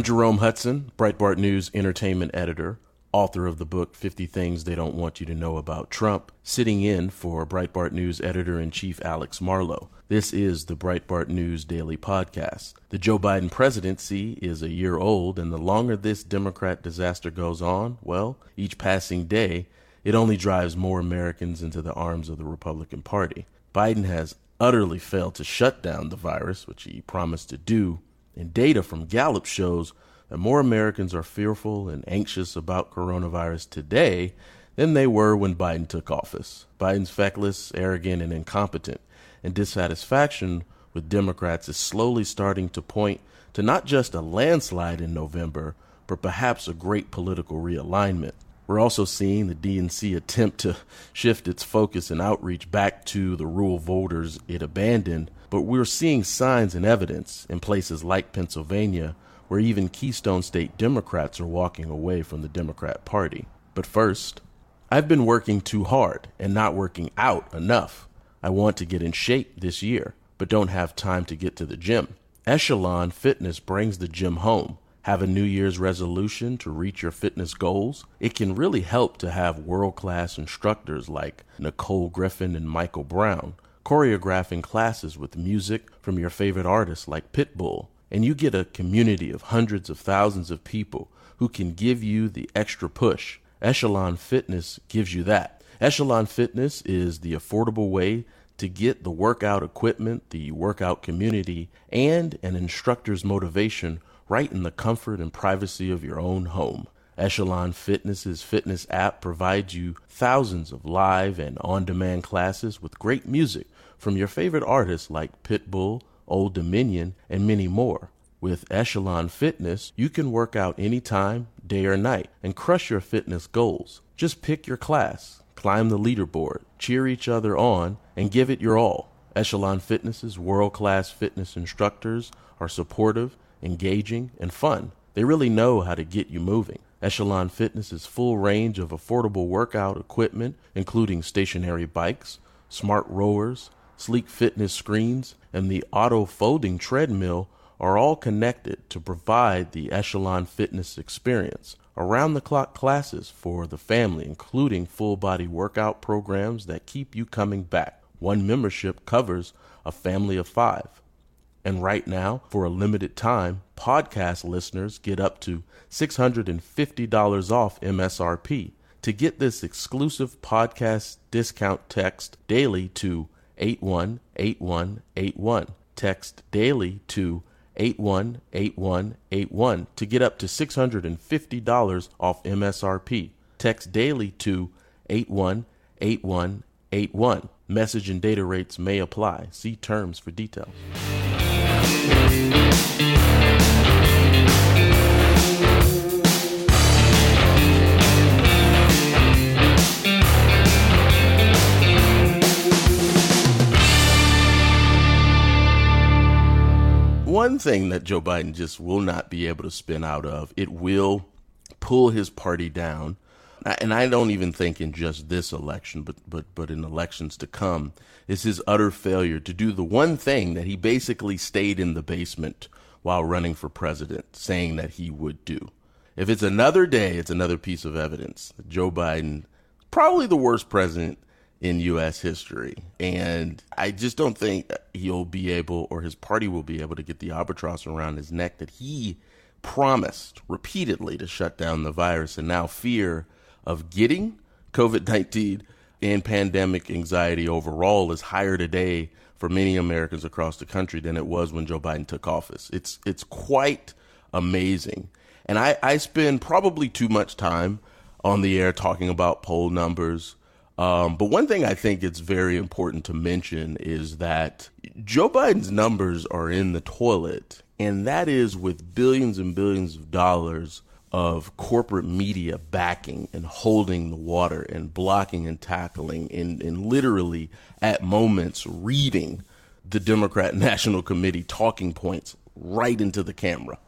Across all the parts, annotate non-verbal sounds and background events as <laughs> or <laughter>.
I'm Jerome Hudson, Breitbart News entertainment editor, author of the book 50 Things They Don't Want You to Know About Trump, sitting in for Breitbart News editor in chief Alex Marlow. This is the Breitbart News Daily Podcast. The Joe Biden presidency is a year old, and the longer this Democrat disaster goes on, well, each passing day, it only drives more Americans into the arms of the Republican Party. Biden has utterly failed to shut down the virus, which he promised to do, and data from Gallup shows that more Americans are fearful and anxious about coronavirus today than they were when Biden took office. Biden's feckless, arrogant, and incompetent, and dissatisfaction with Democrats is slowly starting to point to not just a landslide in November, but perhaps a great political realignment. We're also seeing the DNC attempt to shift its focus and outreach back to the rural voters it abandoned, but we're seeing signs and evidence in places like Pennsylvania where even Keystone State Democrats are walking away from the Democrat Party. But first, I've been working too hard and not working out enough. I want to get in shape this year, but don't have time to get to the gym. Echelon Fitness brings the gym home have a New Year's resolution to reach your fitness goals, it can really help to have world class instructors like Nicole Griffin and Michael Brown choreographing classes with music from your favorite artists like Pitbull. And you get a community of hundreds of thousands of people who can give you the extra push. Echelon Fitness gives you that. Echelon Fitness is the affordable way to get the workout equipment, the workout community, and an instructor's motivation right in the comfort and privacy of your own home. Echelon Fitness's fitness app provides you thousands of live and on demand classes with great music from your favorite artists like Pitbull, Old Dominion, and many more. With Echelon Fitness, you can work out anytime, day or night, and crush your fitness goals. Just pick your class, climb the leaderboard, cheer each other on, and give it your all. Echelon Fitness's world class fitness instructors are supportive engaging, and fun. They really know how to get you moving. Echelon Fitness's full range of affordable workout equipment, including stationary bikes, smart rowers, sleek fitness screens, and the auto folding treadmill, are all connected to provide the Echelon Fitness experience. Around the clock classes for the family, including full body workout programs that keep you coming back. One membership covers a family of five. And right now, for a limited time, podcast listeners get up to $650 off MSRP. To get this exclusive podcast discount, text daily to 818181. Text daily to 818181 to get up to $650 off MSRP. Text daily to 818181. Message and data rates may apply. See terms for details. One thing that Joe Biden just will not be able to spin out of, it will pull his party down and I don't even think in just this election, but but but in elections to come, is his utter failure to do the one thing that he basically stayed in the basement while running for president, saying that he would do. If it's another day, it's another piece of evidence. Joe Biden, probably the worst president in U.S. history, and I just don't think he'll be able, or his party will be able, to get the albatross around his neck that he promised repeatedly to shut down the virus, and now fear of getting COVID 19 and pandemic anxiety overall is higher today for many Americans across the country than it was when Joe Biden took office. It's, it's quite amazing. And I, I spend probably too much time on the air talking about poll numbers. Um, but one thing I think it's very important to mention is that Joe Biden's numbers are in the toilet, and that is with billions and billions of dollars of corporate media backing and holding the water and blocking and tackling and, and literally at moments reading the Democrat <laughs> National Committee talking points right into the camera.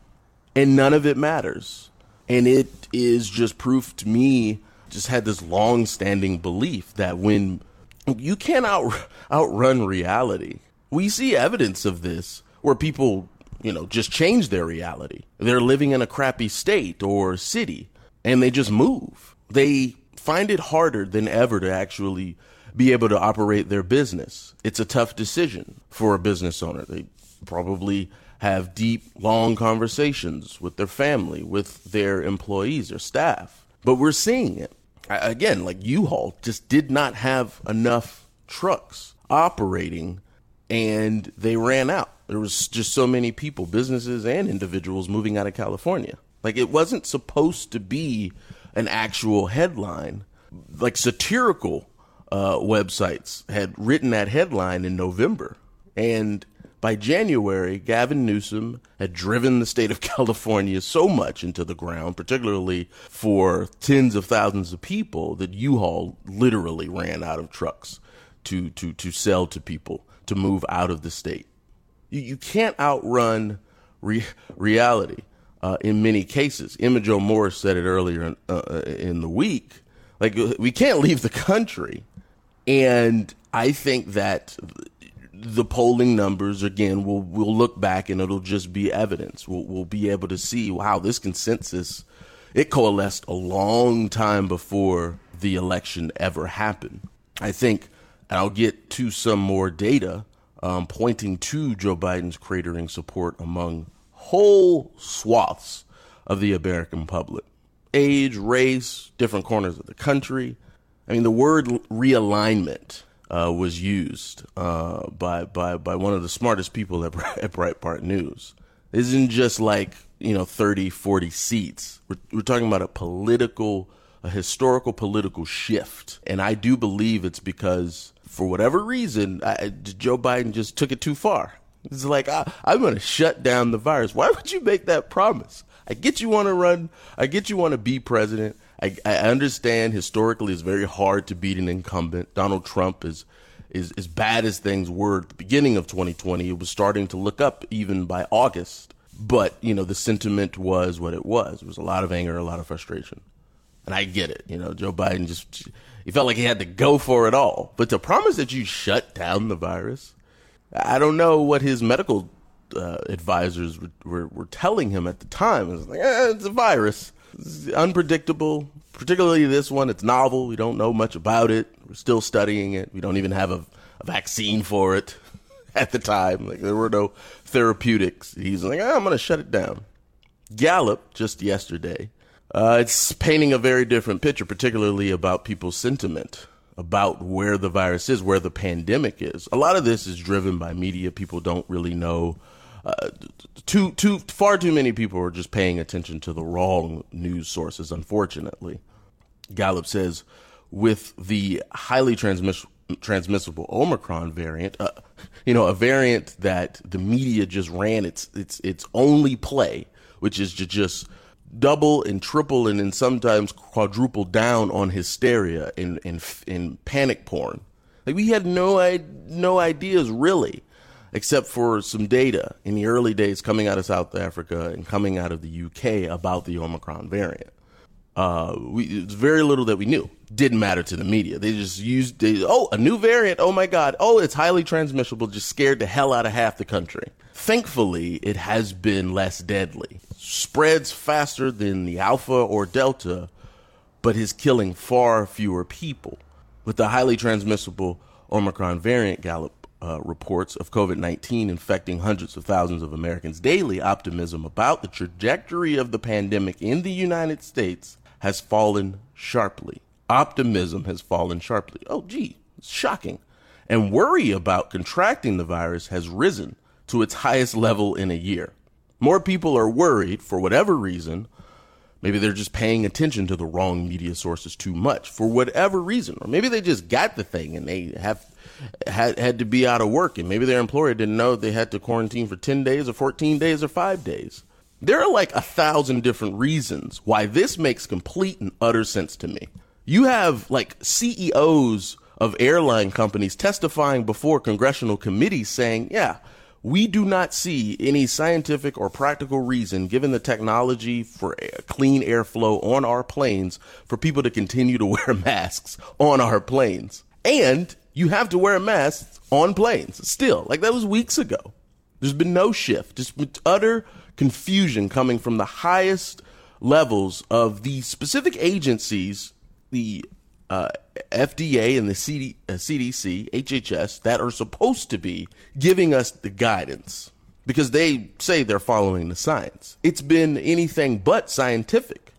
And none of it matters. And it is just proof to me, just had this long standing belief that when you can't out, <laughs> outrun reality, we see evidence of this where people you know, just change their reality. They're living in a crappy state or city and they just move. They find it harder than ever to actually be able to operate their business. It's a tough decision for a business owner. They probably have deep, long conversations with their family, with their employees or staff. But we're seeing it. Again, like U-Haul just did not have enough trucks operating and they ran out. There was just so many people, businesses and individuals moving out of California. Like it wasn't supposed to be an actual headline. Like satirical uh, websites had written that headline in November. And by January, Gavin Newsom had driven the state of <laughs> California so much into the ground, particularly for tens of thousands of people, that U-Haul literally ran out of trucks to, to, to sell to people to move out of the state. You, you can't outrun re- reality uh, in many cases. Jo Morris said it earlier in, uh, in the week. Like, we can't leave the country. And I think that the polling numbers again we'll we'll look back and it'll just be evidence. We'll we'll be able to see wow this consensus it coalesced a long time before the election ever happened. I think and I'll get to some more data um, pointing to Joe Biden's cratering support among whole swaths of the American public. Age, race, different corners of the country. I mean, the word realignment uh, was used uh, by, by, by one of the smartest people at, <laughs> at Breitbart News. It isn't just like, you know, 30, 40 seats. We're, we're talking about a political, a historical political shift. And I do believe it's because, for whatever reason, I, Joe Biden just took it too far. It's like, I, I'm going to shut down the virus. Why would you make that promise? I get you want to run, I get you want to be president. I, I understand historically it's very hard to beat an incumbent. Donald Trump is is as bad as things were at the beginning of 2020. It was starting to look up even by August. But, you know, the sentiment was what it was. It was a lot of anger, a lot of frustration. And I get it. You know, Joe Biden just, he felt like he had to go for it all. But to promise that you shut down the virus, I don't know what his medical uh, advisors were, were, were, telling him at the time. It was like, eh, it's a virus. It's unpredictable, particularly this one. It's novel. We don't know much about it. We're still studying it. We don't even have a, a vaccine for it <laughs> at the time. Like there were no therapeutics. He's like, oh, I'm going to shut it down. Gallup just yesterday, uh, it's painting a very different picture, particularly about people's sentiment about where the virus is, where the pandemic is. A lot of this is driven by media. People don't really know uh, too too far too many people are just paying attention to the wrong news sources. Unfortunately, Gallup says with the highly transmiss- transmissible Omicron variant, uh, <laughs> you know, a variant that the media just ran its its its only play, which is to just double and triple and then sometimes quadruple down on hysteria and and, and panic porn. Like we had no no ideas really except for some data in the early days coming out of South Africa and coming out of the UK about the Omicron variant. Uh, we, it's very little that we knew. Didn't matter to the media. They just used, they, oh, a new variant. Oh my God. Oh, it's highly transmissible. Just scared the hell out of half the country. Thankfully, it has been less deadly. Spreads faster than the Alpha or Delta, but is killing far fewer people. With the highly transmissible Omicron variant, Gallup uh, reports of COVID 19 infecting hundreds of thousands of Americans daily, optimism about the trajectory of the pandemic in the United States has fallen sharply. Optimism has fallen sharply. Oh, gee, it's shocking. And worry about contracting the virus has risen to its highest level in a year. More people are worried, for whatever reason, Maybe they're just paying attention to the wrong media sources too much for whatever reason, or maybe they just got the thing and they have had had to be out of work, and maybe their employer didn't know they had to quarantine for ten days or fourteen days or five days. There are like a thousand different reasons why this makes complete and utter sense to me. You have like CEOs of airline companies testifying before congressional committees saying, yeah, we do not see any scientific or practical reason, given the technology for clean airflow on our planes, for people to continue to <laughs> wear masks on our planes. And you have to wear masks on planes still. Like that was weeks ago. There's been no shift, just utter confusion coming from the highest levels of the specific agencies, the uh, FDA and the CD, uh, CDC, HHS, that are supposed to be giving us the guidance because they say they're following the science. It's been anything but scientific.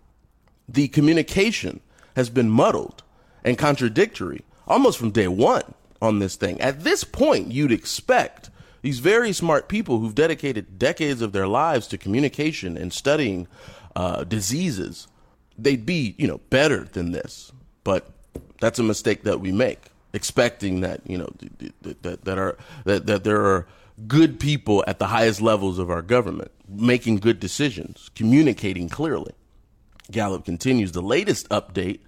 The communication has been muddled and contradictory almost from day one on this thing. At this point, you'd expect these very smart people who've dedicated decades of their lives to communication and studying uh, diseases, they'd be, you know, better than this. But that's a mistake that we make, expecting that, you know, that, that, are, that, that there are good people at the highest levels of our government making good decisions, communicating clearly. Gallup continues the latest update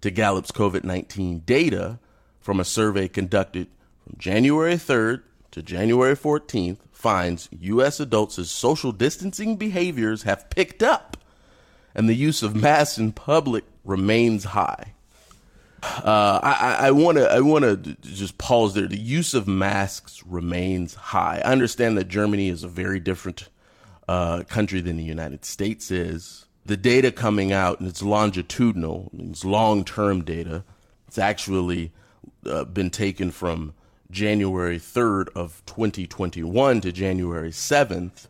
to Gallup's COVID 19 data from a survey conducted from January 3rd to January 14th finds U.S. adults' social distancing behaviors have picked up and the use of masks in public remains high. Uh, I want to I want to just pause there. The use of masks remains high. I understand that Germany is a very different uh, country than the United States is. The data coming out and it's longitudinal, it's long term data. It's actually uh, been taken from January 3rd of 2021 to January 7th.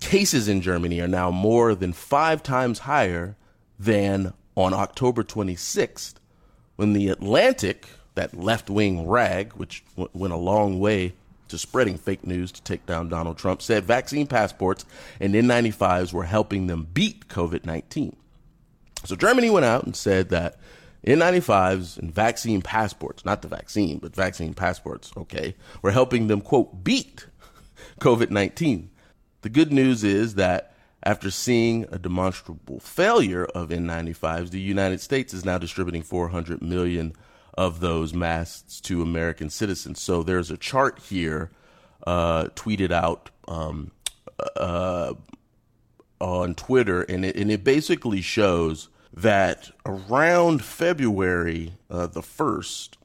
Cases in Germany are now more than five times higher than on October 26th when the Atlantic, that left wing rag, which w- went a long way to spreading fake news to take down Donald Trump, said vaccine passports and N95s were helping them beat COVID 19. So Germany went out and said that N95s and vaccine passports, not the vaccine, but vaccine passports, okay, were helping them, quote, beat <laughs> COVID 19. The good news is that after seeing a demonstrable failure of N95s, the United States is now distributing 400 million of those masks to American citizens. So there's a chart here uh, tweeted out um, uh, on Twitter, and it, and it basically shows that around February uh, the 1st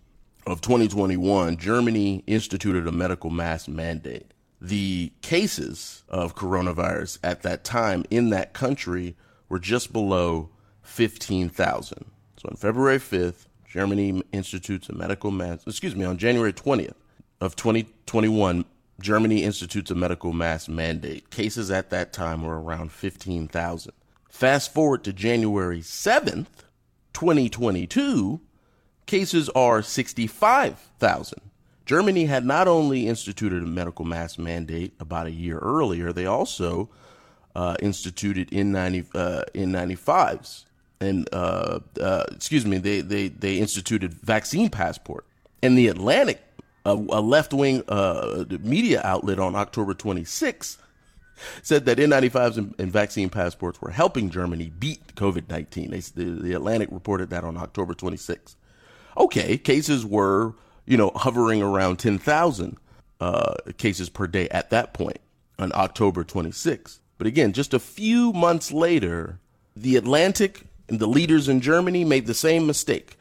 of 2021, Germany instituted a medical mask mandate the cases of coronavirus at that time in that country were just below 15,000. So on February 5th, Germany institutes a medical mass, excuse me, on January 20th of 2021, Germany institutes a medical mask mandate. Cases at that time were around 15,000. Fast forward to January 7th, 2022, cases are 65,000. Germany had not only instituted a medical mask mandate about a year earlier, they also uh, instituted N90 uh, N95s and uh, uh, excuse me, they, they they instituted vaccine passport. And the Atlantic, a, left wing uh, media outlet on October 26th, said that N95s and, and, vaccine passports were helping Germany beat COVID 19. The, the Atlantic reported that on October 26th. Okay, cases were you know, hovering around 10,000 uh, cases per day at that point on October 26th. But again, just a few months later, the Atlantic and the leaders in Germany made the same mistake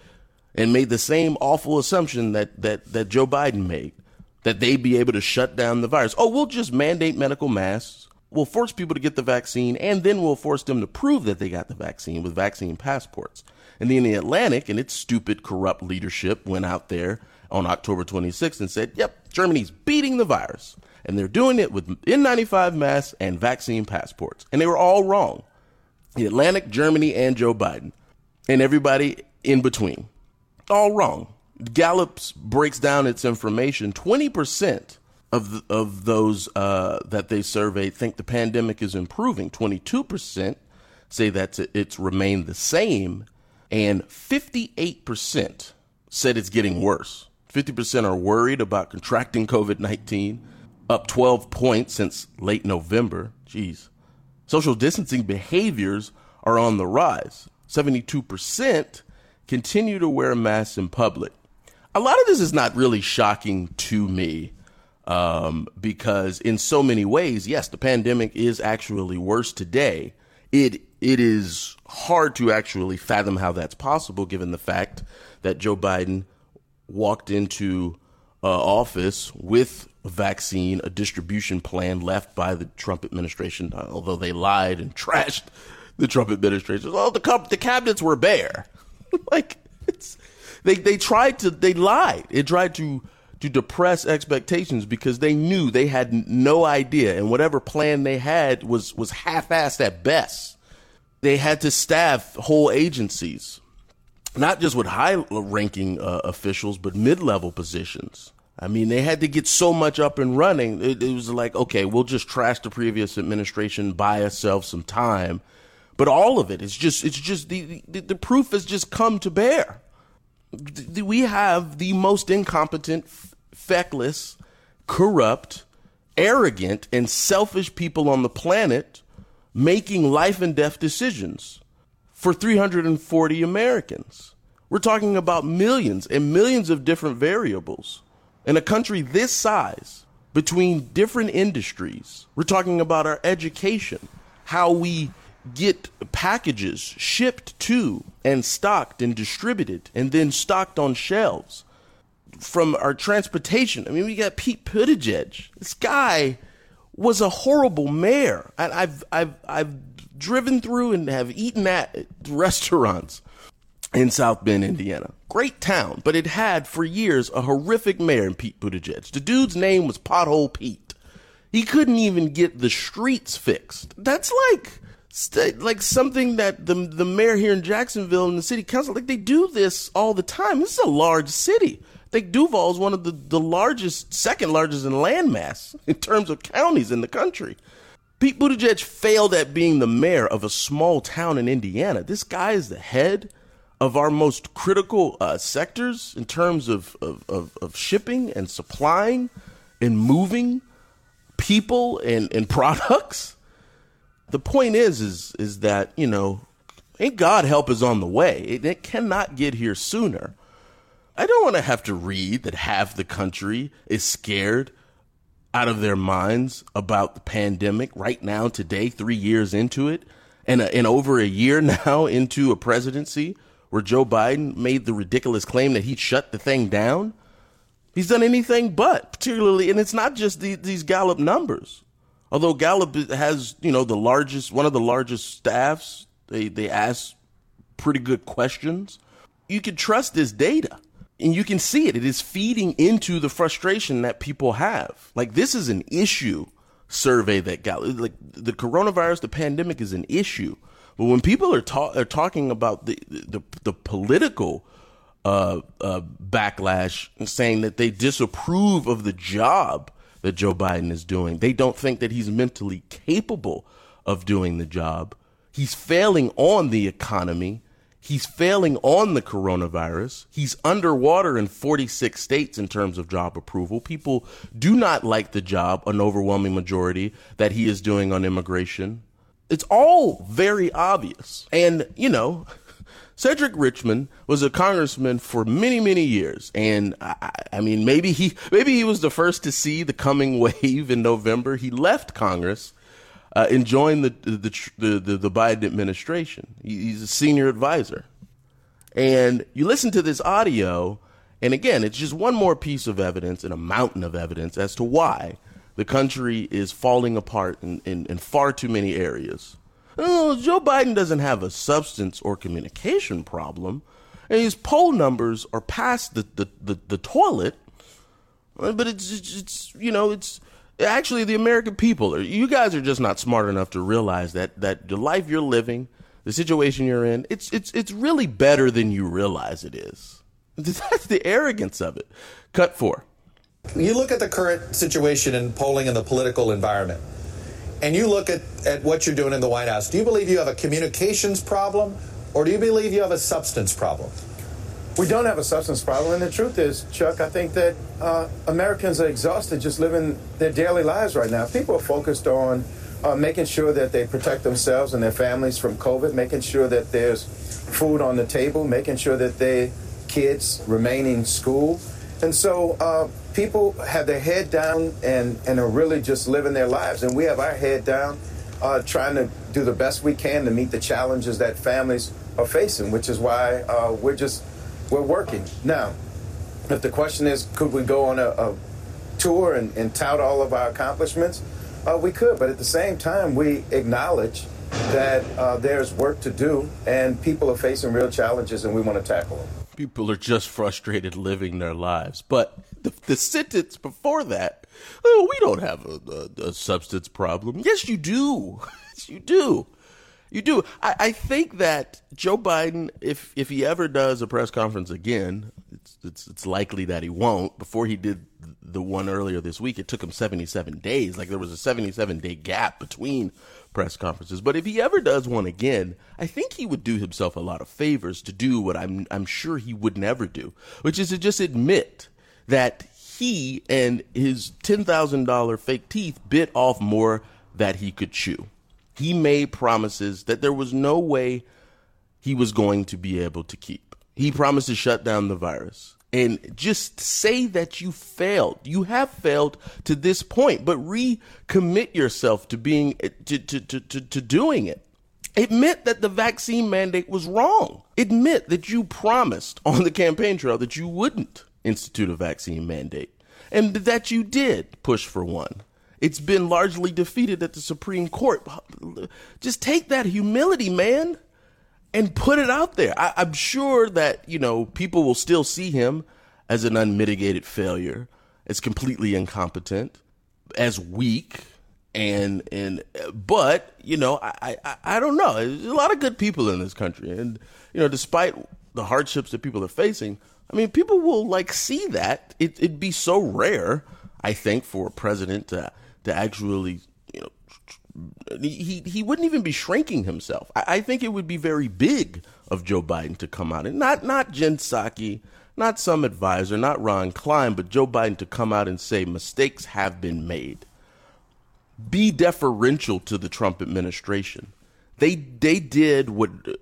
and made the same awful assumption that, that, that Joe Biden made that they'd be able to shut down the virus. Oh, we'll just mandate medical masks. We'll force people to get the vaccine, and then we'll force them to prove that they got the vaccine with vaccine passports. And then the Atlantic and its stupid, corrupt leadership went out there on October 26th and said, yep, Germany's beating the virus. And they're doing it with N95 masks and vaccine passports. And they were all wrong. The Atlantic, Germany, and Joe Biden, and everybody in between. All wrong. Gallup breaks down its information. 20% of, the, of those uh, that they surveyed think the pandemic is improving. 22% say that it's remained the same. And 58% said it's getting worse. 50% are worried about contracting COVID 19, up 12 points since late November. Jeez. Social distancing behaviors are on the rise. 72% continue to wear masks in public. A lot of this is not really shocking to me um, because, in so many ways, yes, the pandemic is actually worse today. It it is hard to actually fathom how that's possible, given the fact that Joe Biden walked into uh, office with a vaccine, a distribution plan left by the Trump administration, although they lied and <laughs> trashed the Trump administration. Oh, the, the cabinets were bare. <laughs> like, it's, they, they tried to, they lied. It tried to, to depress expectations because they knew they had no idea and whatever plan they had was, was half-assed at best. They had to staff whole agencies, not just with high-ranking uh, officials, but mid-level positions. I mean, they had to get so much up and running. It, it, was like, okay, we'll just trash the previous administration, buy ourselves some time. But all of it is just, it's just, the, the, the proof has just come to bear. We have the most incompetent, feckless, corrupt, arrogant, and selfish people on the planet making life and death decisions for 340 Americans. We're talking about millions and millions of different variables in a country this size, between different industries, we're talking about our education, how we get packages shipped to and stocked and distributed and then stocked on shelves. From our transportation, I mean, we got Pete Buttigieg. This guy was a horrible mayor. And I've I've I've driven through and have eaten at restaurants in South Bend, Indiana. Great town, but it had for years a horrific mayor in Pete Buttigieg. The dude's name was Pothole Pete. He couldn't even get the streets fixed. That's like like something that the the mayor here in Jacksonville and the city council like they do this all the time. This is a large city. I think Duval is one of the, the largest, second largest in landmass <laughs> in terms of counties in the country. Pete Buttigieg failed at being the mayor of a small town in Indiana. This guy is the head of our most critical uh, sectors in terms of, of, of, of, shipping and supplying and moving people and, and <laughs> products. The point is, is, is that, you know, ain't God help is on the way. It, it cannot get here sooner. I don't want to have to read that half the country is scared out of their minds about the pandemic right now, today, three years into it, and, uh, and over a year <laughs> now into a presidency where Joe Biden made the ridiculous claim that he'd shut the thing down. He's done anything but, particularly, and it's not just the, these Gallup numbers. Although Gallup has, you know, the largest, one of the largest staffs, they, they ask pretty good questions. You can trust this data and you can see it. It is feeding into the frustration that people have. Like this is an issue survey that got like the coronavirus, the pandemic is an issue. But when people are, ta- are talking about the the, the political uh, uh, backlash and saying that they disapprove of the job that Joe Biden is doing, they don't think that he's mentally capable of doing the job. He's failing on the economy. He's failing on the coronavirus. He's underwater in 46 states in terms of job approval. People do not like the job, an overwhelming majority, that he is doing on immigration. It's all very obvious. And, you know, <laughs> Cedric Richmond was a congressman for many, many years, and I, I, mean, maybe he maybe he was the first to see the coming <laughs> wave in November. He left Congress uh, joined the the, the the, the Biden administration. He's a senior advisor, and you listen to this audio, and again, it's just one more piece of evidence and a mountain of evidence as to why the country is falling apart in, in, in far too many areas. Oh, Joe Biden doesn't have a substance or communication problem. And his poll numbers are past the, the, the, the toilet. But it's, it's, it's, you know, it's actually the American people. You guys are just not smart enough to realize that, that the life you're living, the situation you're in, it's, it's, it's really better than you realize it is. <laughs> That's the arrogance of it. Cut four. You look at the current situation in polling in the political environment, and you look at, at what you're doing in the White House. Do you believe you have a communications problem, or do you believe you have a substance problem? We don't have a substance problem, and the truth is, Chuck, I think that uh, Americans are exhausted just living their daily lives right now. People are focused on uh, making sure that they protect themselves and their families from COVID, making sure that there's food on the table, making sure that their kids remain in school. And so uh, people have their head down and, and are really just living their lives. And we have our head down, uh, trying to do the best we can to meet the challenges that families are facing, which is why uh, we're just we're working now. If the question is, could we go on a, a tour and, and tout all of our accomplishments, uh, we could. But at the same time, we acknowledge that uh, there's work to do and people are facing real challenges and we want to tackle them. People are just frustrated living their lives. But the, the sentence before that, oh, we don't have a, a, a substance problem. Yes, you do. <laughs> yes, you do. You do. I, I, think that Joe Biden, if if he ever does a press conference again, it's, it's it's likely that he won't. Before he did the one earlier this week, it took him 77 days. Like there was a 77 day gap between press conferences. But if he ever does one again, I think he would do himself a lot of favors to do what I'm I'm sure he would never do, which is to just admit that he and his $10,000 fake teeth bit off more that he could chew he made promises that there was no way he was going to be able to keep. He promised to shut down the virus. And just say that you failed. You have failed to this point, but recommit yourself to being to, to, to, to, to doing it. Admit that the vaccine mandate was wrong. Admit that you promised on the campaign trail that you wouldn't institute a vaccine mandate and that you did push for one. It's been largely defeated at the Supreme Court. Just take that humility, man, and put it out there. I, am sure that, you know, people will still see him as an unmitigated failure, as completely incompetent, as weak. And, and, but, you know, I, I, I don't know. There's a lot of good people in this country. And, you know, despite the hardships that people are facing, I mean, people will like see that. It, it'd be so rare, I think, for a president to to actually, you know, he he wouldn't even be shrinking himself. I, I, think it would be very big of Joe Biden to come out and not not Jen Psaki, not some advisor, not Ron Klein, but Joe Biden to come out and say mistakes have been made. Be deferential to the Trump administration. They they did what uh,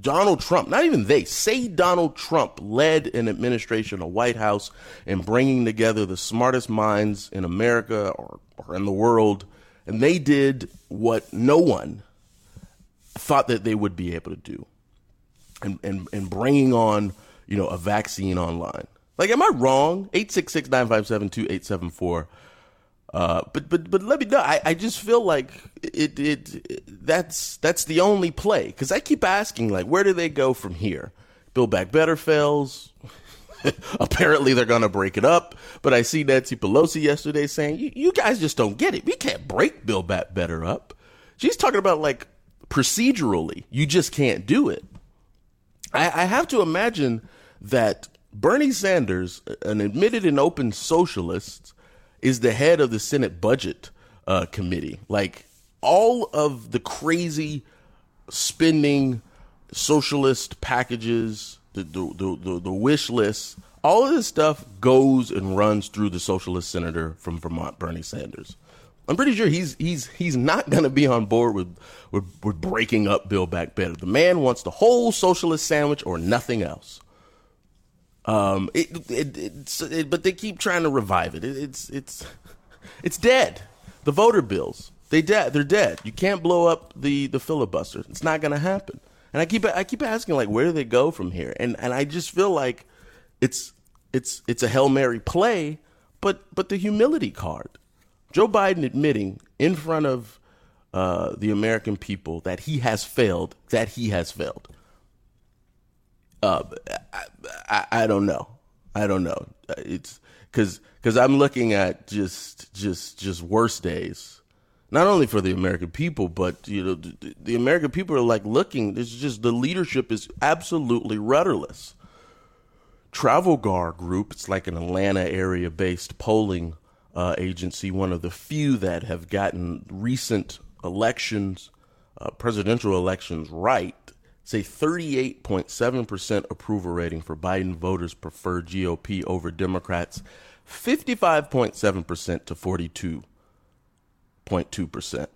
Donald Trump, not even they, say Donald Trump led an administration, a White House, in bringing together the smartest minds in America or, or in the world, and they did what no one thought that they would be able to do, and and and bringing on you know a vaccine online. Like, am I wrong? Eight six six nine five seven two eight seven four. Uh, but but but let me know. I, I just feel like it, it, it that's that's the only play because I keep asking like where do they go from here? Build back better fails. <laughs> Apparently they're gonna break it up. But I see Nancy Pelosi yesterday saying you guys just don't get it. We can't break Build Back Better up. She's talking about like procedurally, you just can't do it. I, I have to imagine that Bernie Sanders, an admitted and open socialist is the head of the Senate Budget uh, Committee. Like all of the crazy spending socialist packages, the the, the, the, the wish list, all of this stuff goes and runs through the socialist senator from Vermont, Bernie Sanders. I'm pretty sure he's he's he's not going to be on board with, with with breaking up Build Back Better. The man wants the whole socialist sandwich or nothing else. Um, it, it, it, but they keep trying to revive it. it. It's it's it's dead. The voter bills they dead. They're dead. You can't blow up the the filibuster. It's not going to happen. And I keep I keep asking like where do they go from here? And and I just feel like it's it's it's a hail mary play, but but the humility card. Joe Biden admitting in front of uh, the American people that he has failed. That he has failed. Uh, I, I, don't know. I don't know. It's because because I'm looking at just just just worse days, not only for the American people, but you know the, the American people are like looking. It's just the leadership is absolutely rudderless. Trafalgar Group, it's like an Atlanta area based polling uh, agency, one of the few that have gotten recent elections, uh, presidential elections right say 38.7% approval rating for Biden voters prefer GOP over Democrats, 55.7% to 42.2%.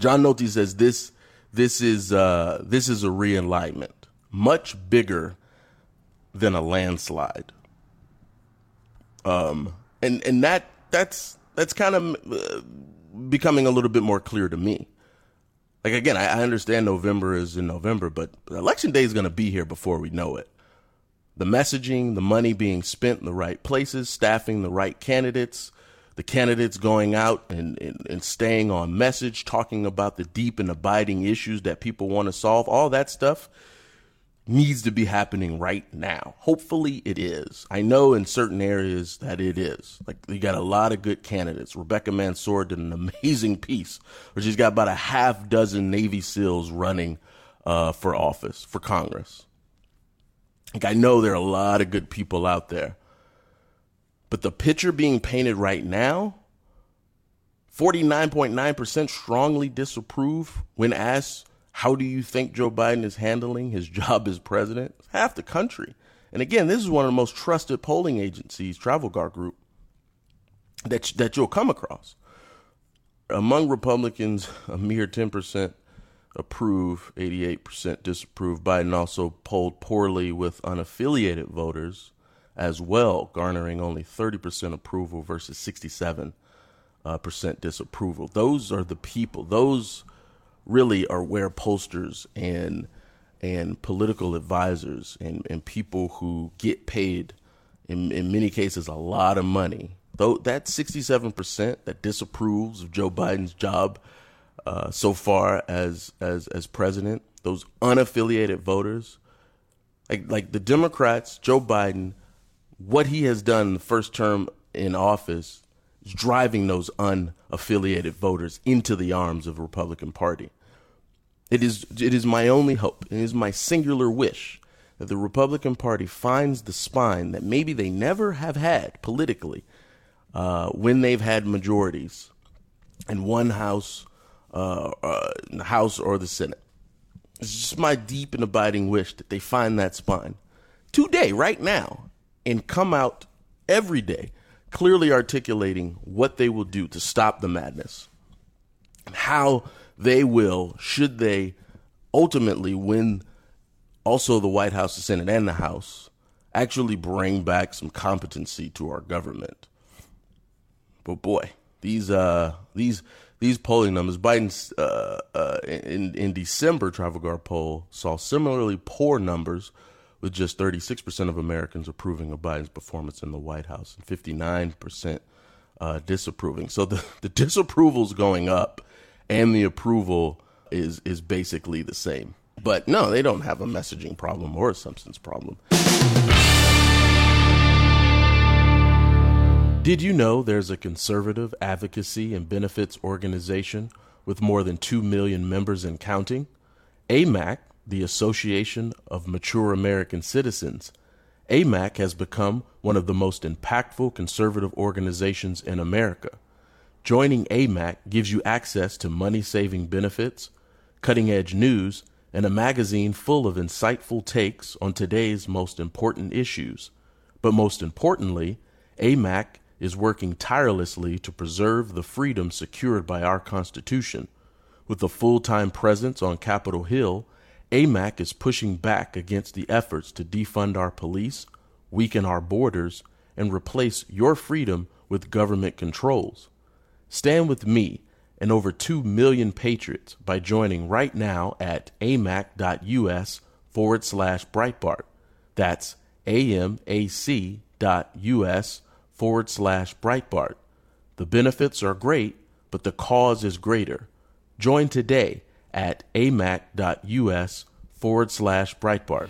John Nolte says this this is uh, this is a realignment, much bigger than a landslide. Um, and and that that's that's kind of uh, becoming a little bit more clear to me. Like again, I, I understand November is in November, but election day is going to be here before we know it. the messaging, the money being spent in the right places, staffing the right candidates, the candidates going out and, and, and, staying on message, talking about the deep and abiding issues that people want to solve, all that stuff needs to be happening right now. Hopefully it is. I know in certain areas that it is. Like you got a lot of good candidates. Rebecca Mansour did an <laughs> amazing piece where she's got about a half dozen Navy SEALs running uh, for office, for Congress. Like I know there are a lot of good people out there. But the picture being painted right now, 49.9% strongly disapprove when asked, How do you think Joe Biden is handling his <laughs> job as president? half the country. And again, this is one of the most trusted polling agencies, Trafalgar Group, that, that you'll come across. Among Republicans, a mere 10% approve, 88% disapprove. Biden also polled poorly with unaffiliated voters as well, garnering only 30% approval versus 67% uh, disapproval. Those are the people. Those really are where pollsters and and political advisors and, and people who get paid in, in many cases a lot of money. Though that 67% that disapproves of Joe Biden's job uh, so far as as as president, those unaffiliated voters, like like the Democrats, Joe Biden what he has done in the first term in office is driving those unaffiliated voters into the arms of the Republican Party. It is it is my only hope. It is my singular wish that the Republican Party finds the spine that maybe they never have had politically uh, when they've had majorities in one house, uh, uh, the House or the Senate. It's just my deep and abiding wish that they find that spine today, right now, and come out every day clearly articulating what they will do to stop the madness, and how they will, should they ultimately win also the White House, the Senate, and the House, actually bring back some competency to our government. But boy, these uh these these polling numbers, Biden's uh, uh, in in December Trafalgar poll saw similarly poor numbers with just 36% of Americans approving of Biden's performance in the White House and 59% uh, disapproving. So the, the disapproval is going up and the approval is, is basically the same. But no, they don't have a messaging problem or a substance problem. Did you know there's a conservative advocacy and benefits organization with more than 2 million members and counting? AMAC the Association of Mature American Citizens, AMAC has become one of the most impactful conservative organizations in America. Joining AMAC gives you access to money saving benefits, cutting edge news, and a magazine full of insightful takes on today's most important issues. But most importantly, AMAC is working tirelessly to preserve the freedom secured by our Constitution. With a full time presence on Capitol Hill, AMAC is pushing back against the efforts to defund our police, weaken our borders, and replace your freedom with government controls. Stand with me and over 2 million patriots by joining right now at amac.us forward slash Breitbart. That's amac.us forward slash Breitbart. The benefits are great, but the cause is greater. Join today at amac.us forward slash Breitbart.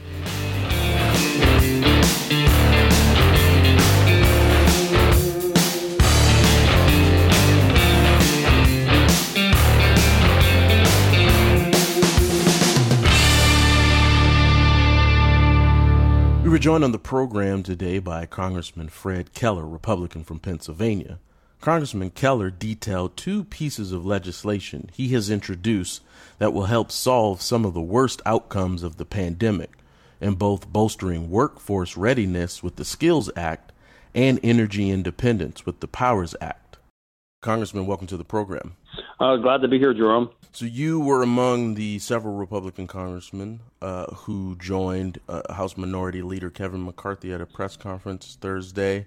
Were joined on the program today by Congressman Fred Keller, Republican from Pennsylvania. Congressman Keller detailed two pieces of legislation he has introduced that will help solve some of the worst outcomes of the pandemic in both bolstering workforce readiness with the Skills Act and energy independence with the Powers Act. Congressman, welcome to the program. Uh, glad to be here, Jerome. So, you were among the several Republican congressmen uh, who joined uh, House Minority Leader Kevin McCarthy at a press conference Thursday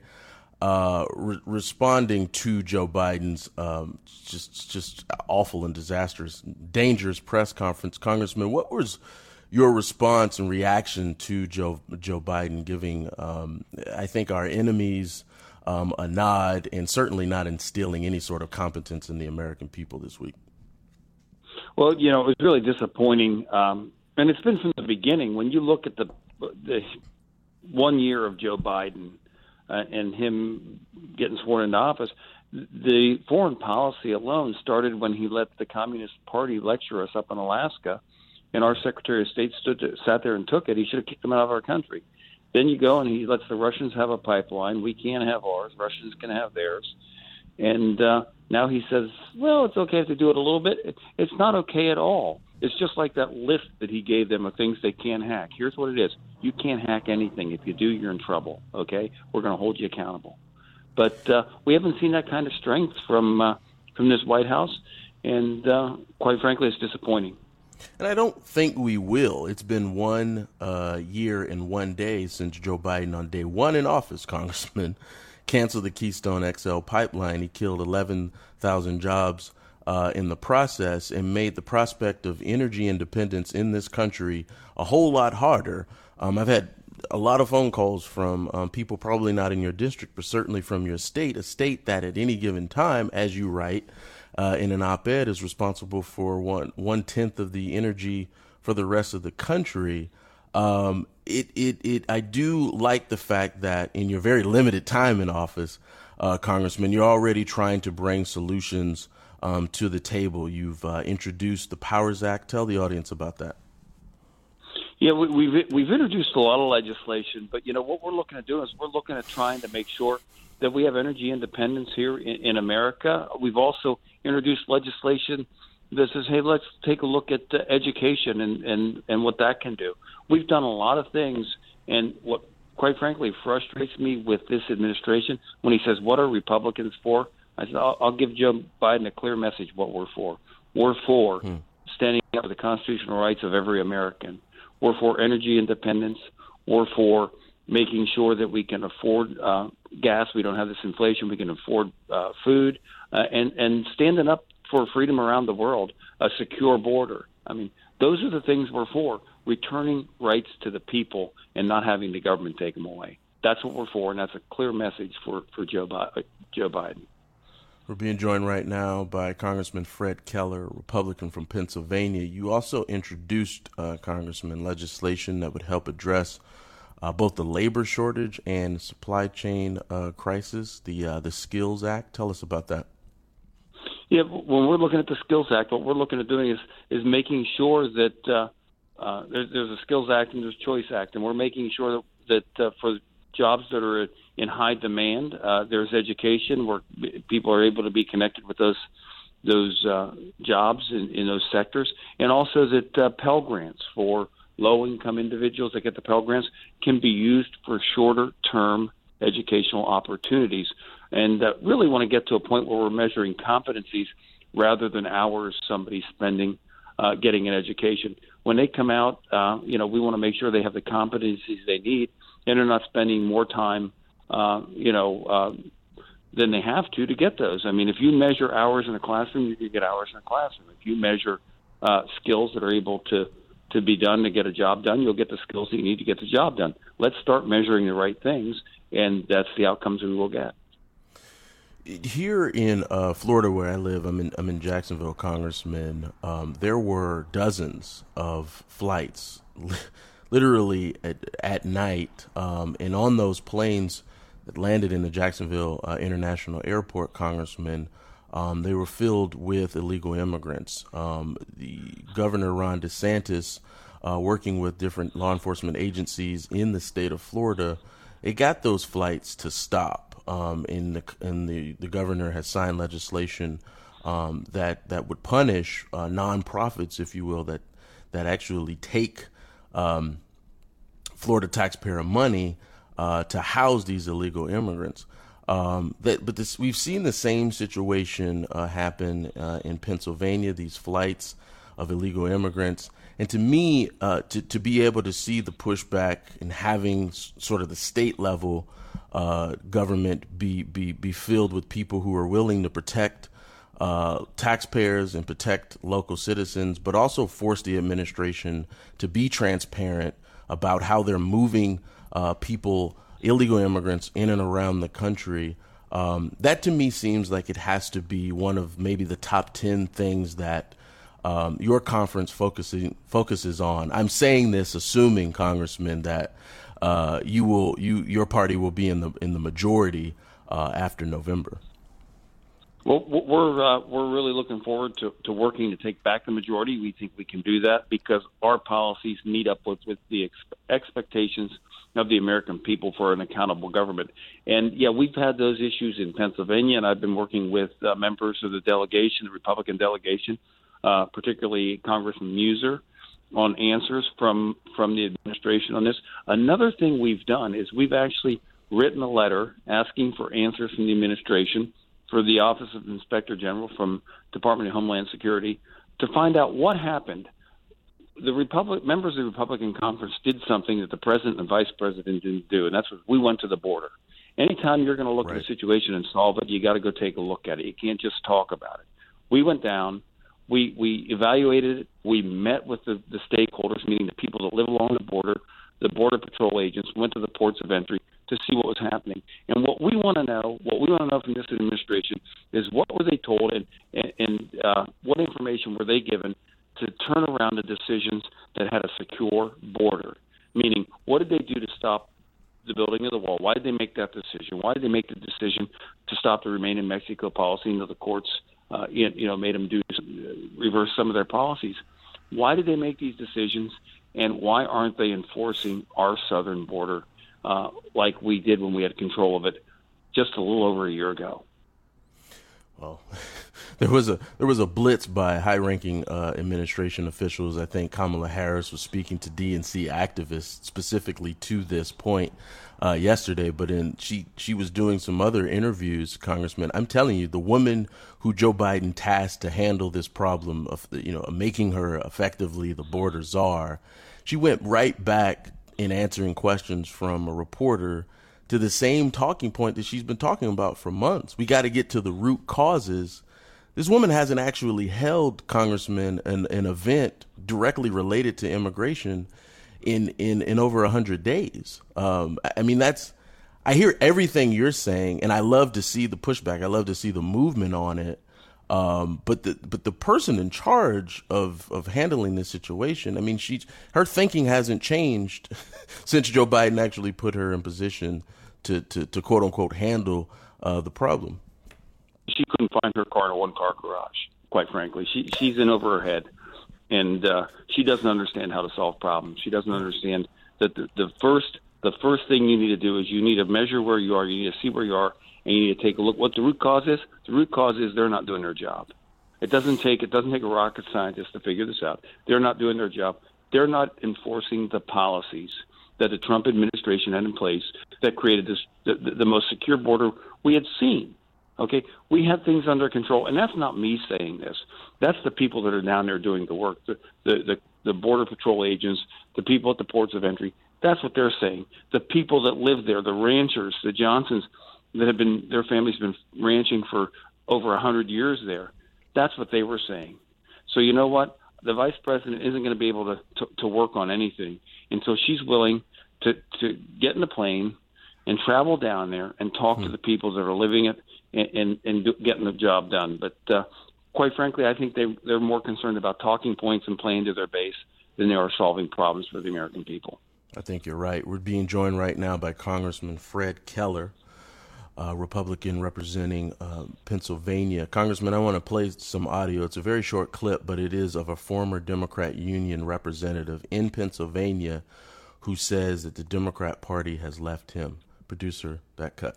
uh, re- responding to Joe Biden's um, just just awful and disastrous, dangerous press conference, Congressman, what was your response and reaction to Joe Joe Biden giving, um, I think, our enemies um, a nod and certainly not instilling any sort of competence in the American people this week. Well, you know, it was really disappointing, um, and it's been from the beginning. When you look at the the one year of Joe Biden uh, and him getting sworn into office, the foreign policy alone started when he let the Communist Party lecture us up in Alaska, and our Secretary of State stood to, sat there and took it. He should have kicked them out of our country. Then you go and he lets the Russians have a pipeline. We can't have ours. Russians can have theirs. And uh, now he says, well, it's okay to do it a little bit. It's not okay at all. It's just like that list that he gave them of things they can't hack. Here's what it is you can't hack anything. If you do, you're in trouble. Okay? We're going to hold you accountable. But uh, we haven't seen that kind of strength from uh, from this White House, and uh, quite frankly, it's disappointing. And I don't think we will. It's been one uh, year and one day since Joe Biden, on day one in office, <laughs> Congressman, canceled the Keystone XL pipeline. He killed 11,000 jobs uh, in the process and made the prospect of energy independence in this country a whole lot harder. Um, I've had a lot of phone calls from um, people probably not in your district, but certainly from your state, a state that at any given time, as you write uh, in an op-ed, is responsible for one one tenth of the energy for the rest of the country. Um, it, it, it, I do like the fact that in your very limited time in office, uh, Congressman, you're already trying to bring solutions um, to the table. You've uh, introduced the Powers Act. Tell the audience about that. Yeah, we, we've we've introduced a lot of legislation, but you know what we're looking at doing is we're looking at trying to make sure that we have energy independence here in, in America. We've also introduced legislation that says, "Hey, let's take a look at uh, education and and and what that can do." We've done a lot of things, and what quite frankly frustrates me with this administration when he says, "What are Republicans for?" I said, I'll, I'll give Joe Biden a clear message what we're for. We're for hmm. standing up for the constitutional rights of every American. We're for energy independence. We're for making sure that we can afford uh, gas. We don't have this inflation. We can afford uh, food, uh, and and standing up for freedom around the world, a secure border. I mean, those are the things we're for. Returning rights to the people and not having the government take them away. That's what we're for, and that's a clear message for for Joe, Bi- Joe Biden. We're being joined right now by Congressman Fred Keller, Republican from Pennsylvania. You also introduced, uh, Congressman, legislation that would help address uh, both the labor shortage and supply chain uh, crisis, the uh, the Skills Act. Tell us about that. Yeah, when we're looking at the Skills Act, what we're looking at doing is is making sure that uh, uh, there's, there's, a Skills Act and there's a Choice Act, and we're making sure that, that for jobs that are in high demand. Uh, there's education where people are able to be connected with those those uh, jobs in, in those sectors, and also that uh, Pell grants for low income individuals that get the Pell grants can be used for shorter term educational opportunities. And uh, really want to get to a point where we're measuring competencies rather than hours somebody's spending uh, getting an education. When they come out, uh, you know, we want to make sure they have the competencies they need and they're not spending more time uh, you know, uh, than they have to to get those. I mean, if you measure hours in a classroom, you can get hours in a classroom. If you measure uh, skills that are able to to be done to get a job done, you'll get the skills that you need to get the job done. Let's start measuring the right things, and that's the outcomes we will get. Here in uh, Florida, where I live, I'm in I'm in Jacksonville, Congressman. Um, there were dozens of flights, literally at, at night, um, and on those planes that landed in the Jacksonville uh, International Airport, Congressman, um, they were filled with illegal immigrants. Um, the Governor Ron DeSantis, uh, working with different law enforcement agencies in the state of Florida, it got those flights to stop. Um, and the the, the governor has signed legislation um, that that would punish uh, nonprofits, if you will, that that actually take um, Florida taxpayer money uh, to house these illegal immigrants. Um, that, but this, we've seen the same situation uh, happen uh, in Pennsylvania. These flights of illegal immigrants, and to me, uh, to to be able to see the pushback and having s- sort of the state level uh, government be be be filled with people who are willing to protect uh, taxpayers and protect local citizens, but also force the administration to be transparent about how they're moving uh, people, illegal immigrants, in and around the country. Um, that to me seems like it has to be one of maybe the top 10 things that um, your conference focusing, focuses on. I'm saying this assuming, Congressman, that uh, you will you your party will be in the in the majority uh, after November. Well, we're uh, we're really looking forward to, to working to take back the majority. We think we can do that because our policies meet up with, with the ex- expectations of the American people for an accountable government. And yeah, we've had those issues in Pennsylvania, and I've been working with uh, members of the delegation, the Republican delegation, uh, particularly Congressman Meuser, on answers from from the administration on this. Another thing we've done is we've actually written a letter asking for answers from the administration for the Office of Inspector General from Department of Homeland Security to find out what happened. The Republic members of the Republican conference did something that the president and vice president didn't do, and that's what we went to the border. Anytime you're going to look right. at a situation and solve it, you got to go take a look at it. You can't just talk about it. We went down, we we evaluated it, we met with the, the stakeholders, meaning the people that live along the border, the border patrol agents, went to the ports of entry, to see what was happening. And what we want to know, what we want to know from this administration, is what were they told and and, and uh, what information were they given to turn around the decisions that had a secure border? Meaning, what did they do to stop the building of the wall? Why did they make that decision? Why did they make the decision to stop the Remain in Mexico policy? Know, the courts, uh, you know, made them do uh, reverse some of their policies. Why did they make these decisions? And why aren't they enforcing our southern border uh, like we did when we had control of it just a little over a year ago. Well, <laughs> there was a there was a blitz by high-ranking uh, administration officials. I think Kamala Harris was speaking to DNC activists specifically to this point uh, yesterday. But in she she was doing some other interviews, Congressman. I'm telling you, the woman who Joe Biden tasked to handle this problem of you know making her effectively the border czar, she went right back in answering questions from a reporter to the same talking point that she's been talking about for months. We got to get to the root causes. This woman hasn't actually held Congressman an, an event directly related to immigration in in in over hundred days. Um, I mean, that's I hear everything you're saying, and I love to see the pushback. I love to see the movement on it. Um, but the but the person in charge of of handling this situation, I mean, she her thinking hasn't changed <laughs> since Joe Biden actually put her in position to to, to quote unquote handle uh, the problem. She couldn't find her car in a one car garage. Quite frankly, she she's in over her head, and uh, she doesn't understand how to solve problems. She doesn't understand that the, the first the first thing you need to do is you need to measure where you are. You need to see where you are and you need to take a look what the root cause is. The root cause is they're not doing their job. It doesn't take it doesn't take a rocket scientist to figure this out. They're not doing their job. They're not enforcing the policies that the Trump administration had in place that created this the, the most secure border we had seen. Okay, we had things under control, and that's not me saying this. That's the people that are down there doing the work, the the the, the border patrol agents, the people at the ports of entry. That's what they're saying. The people that live there, the ranchers, the Johnsons, that have been their families have been ranching for over a hundred years there. That's what they were saying. So you know what? The vice president isn't going to be able to, to, to work on anything until she's willing to, to get in the plane and travel down there and talk hmm. to the people that are living it and, and, and do, getting the job done. But uh, quite frankly, I think they they're more concerned about talking points and playing to their base than they are solving problems for the American people. I think you're right. We're being joined right now by Congressman Fred Keller uh, Republican representing uh, Pennsylvania. Congressman, I want to play some audio. It's a very short clip, but it is of a former Democrat union representative in Pennsylvania who says that the Democrat Party has left him. Producer, that cut.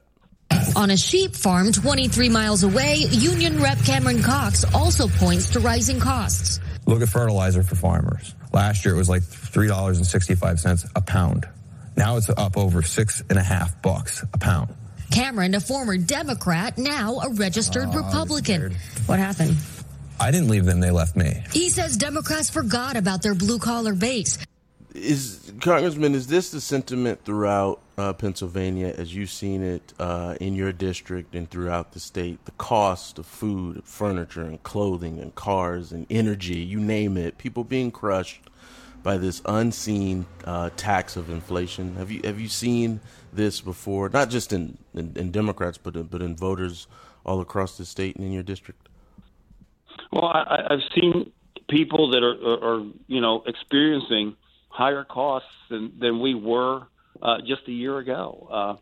On a sheep farm 23 miles away, Union Rep Cameron Cox also points to rising costs. Look at fertilizer for farmers. Last year it was like $3.65 a pound. Now it's up over six and a half bucks a pound. Cameron, a former Democrat, now a registered oh, Republican. What happened? I didn't leave them, they left me. He says Democrats forgot about their blue collar base. Is Congressman, is this the sentiment throughout uh, Pennsylvania as you've seen it uh, in your district and throughout the state? The cost of food, furniture, and clothing, and cars, and energy, you name it, people being crushed by this unseen uh, tax of inflation. Have you have you seen this before? Not just in, in, in Democrats, but but in voters all across the state and in your district. Well, I, I've seen people that are, are, are you know experiencing higher costs than, than we were uh, just a year ago. Uh,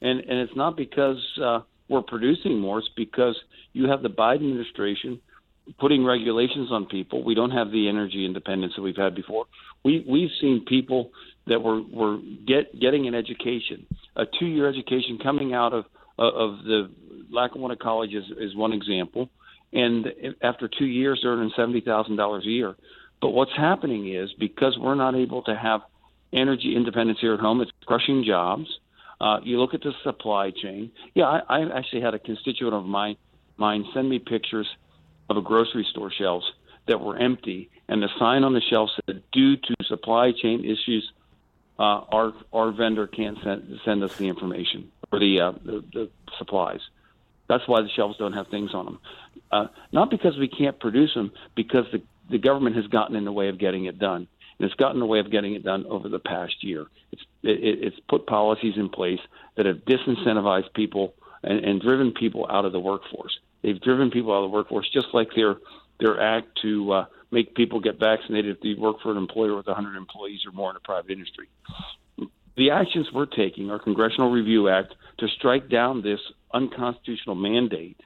and, and it's not because uh, we're producing more, it's because you have the Biden administration putting regulations on people. We don't have the energy independence that we've had before. We, we've seen people that were, were get, getting an education, a two year education coming out of, of the Lackawanna College is, is one example. And after two years, they're earning $70,000 a year. But what's happening is because we're not able to have energy independence here at home, it's crushing jobs. Uh, you look at the supply chain. Yeah, I, I actually had a constituent of mine, mine send me pictures of a grocery store shelves that were empty, and the sign on the shelf said, "Due to supply chain issues, uh, our our vendor can't send send us the information or the, uh, the the supplies." That's why the shelves don't have things on them. Uh, not because we can't produce them, because the the government has gotten in the way of getting it done. And it's gotten in the way of getting it done over the past year. It's it, it's put policies in place that have disincentivized people and, and driven people out of the workforce. They've driven people out of the workforce, just like their their act to uh, make people get vaccinated if they work for an employer with 100 employees or more in a private industry. The actions we're taking, our Congressional Review Act, to strike down this unconstitutional mandate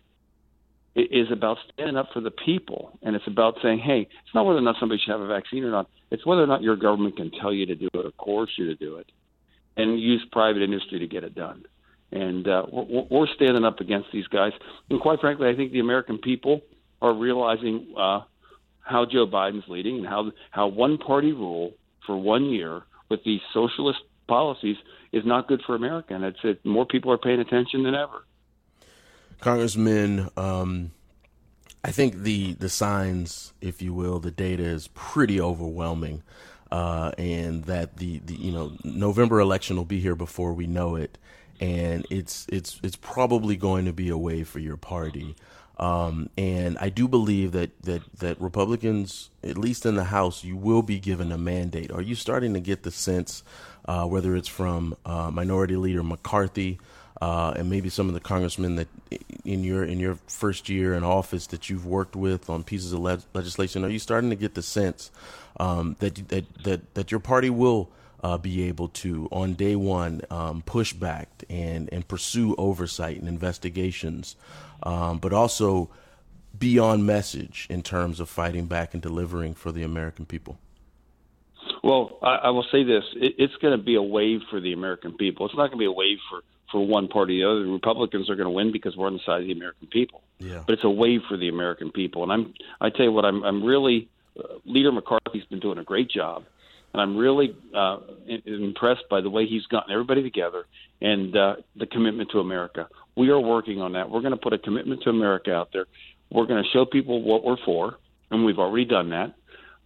is about standing up for the people, and it's about saying, hey, it's not whether or not somebody should have a vaccine or not. It's whether or not your government can tell you to do it or coerce you to do it, and use private industry to get it done. And uh, we're, we're standing up against these guys. And quite frankly, I think the American people are realizing uh, how Joe Biden's leading and how how one party rule for one year with these socialist policies is not good for America. And it's it, more people are paying attention than ever. Congressman, um, I think the the signs, if you will, the data is pretty overwhelming, uh, and that the, the you know November election will be here before we know it, and it's it's it's probably going to be a way for your party. Um, and I do believe that, that, that Republicans, at least in the House, you will be given a mandate. Are you starting to get the sense, uh, whether it's from uh, Minority Leader McCarthy uh, and maybe some of the congressmen that in your in your first year in office that you've worked with on pieces of le- legislation, are you starting to get the sense um, that, that that that your party will uh, be able to on day one um, push back and and pursue oversight and investigations, um, but also be on message in terms of fighting back and delivering for the American people? Well, I, I will say this: it, it's going to be a wave for the American people. It's not going to be a wave for for one party or the other. The Republicans are going to win because we're on the side of the American people. Yeah. But it's a wave for the American people, and I'm I tell you what, I'm I'm really uh, Leader McCarthy's been doing a great job, and I'm really uh, impressed by the way he's gotten everybody together and uh, the commitment to America. We are working on that. We're going to put a commitment to America out there. We're going to show people what we're for, and we've already done that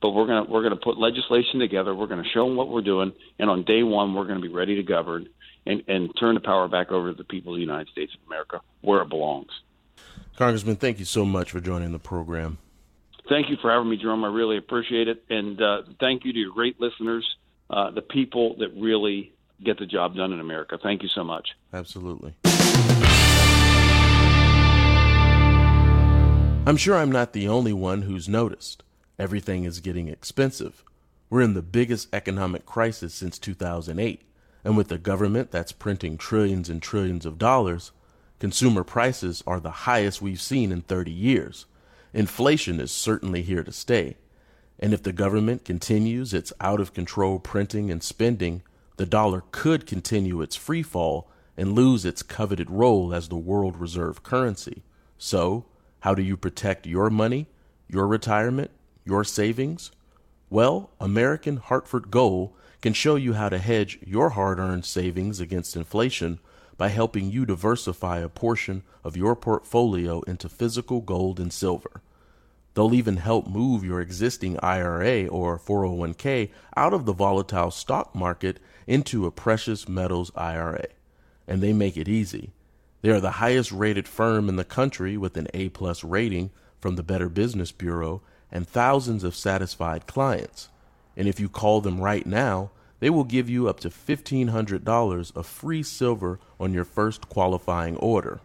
but we're going to we're going to put legislation together. We're going to show them what we're doing, and on day one, we're going to be ready to govern and, and turn the power back over to the people of the United States of America where it belongs. Congressman, thank you so much for joining the program. Thank you for having me, Jerome. I really appreciate it. And uh, thank you to your great listeners, uh, the people that really get the job done in America. Thank you so much. Absolutely. I'm sure I'm not the only one who's noticed. Everything is getting expensive. We're in the biggest economic crisis since 2008. And with a government that's printing trillions and trillions of dollars, consumer prices are the highest we've seen in 30 years. Inflation is certainly here to stay. And if the government continues its out of control printing and spending, the dollar could continue its free fall and lose its coveted role as the world reserve currency. So, how do you protect your money, your retirement, your savings? Well, American Hartford Gold can show you how to hedge your hard earned savings against inflation by helping you diversify a portion of your portfolio into physical gold and silver. They'll even help move your existing IRA or 401k out of the volatile stock market into a precious metals IRA. And they make it easy. They are the highest rated firm in the country with an A plus rating from the Better Business Bureau and thousands of satisfied clients. And if you call them right now, they will give you up to $1,500 of free silver on your first qualifying order.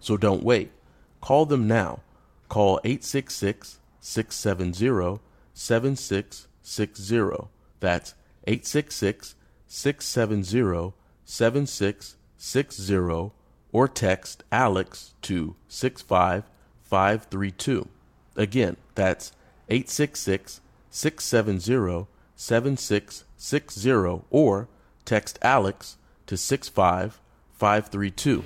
So don't wait. Call them now. Call 866 670 7660. That's 866 670 7660 or text Alex to 65532. Again, that's 866 670 7660 or text Alex to 65532.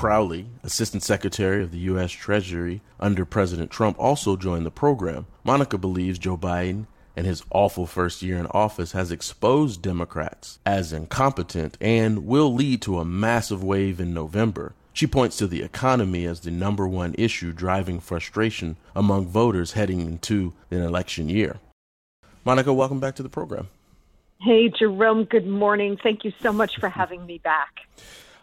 Crowley, Assistant Secretary of the U.S. Treasury under President Trump, also joined the program. Monica believes Joe Biden and his awful first year in office has exposed Democrats as incompetent and will lead to a massive wave in November. She points to the economy as the number one issue driving frustration among voters heading into an election year. Monica, welcome back to the program. Hey, Jerome, good morning. Thank you so much for having me back.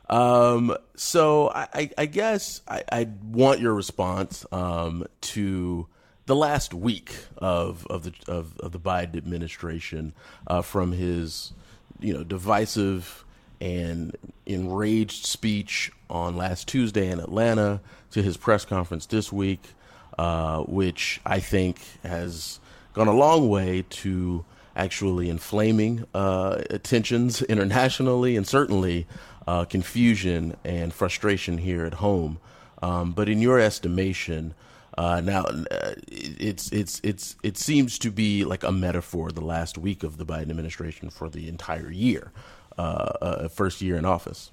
Um, so I, I guess I, I, want your response um, to the last week of of the of, of the Biden administration uh, from his you know divisive and enraged speech on last Tuesday in Atlanta to his press conference this week, uh, which I think has gone a long way to actually inflaming uh, tensions <laughs> internationally and certainly uh, confusion and frustration here at home. Um, but in your estimation, uh, now uh, it's it's it's it seems to be like a metaphor the last week of the Biden administration for the entire year, uh, uh, first year in office.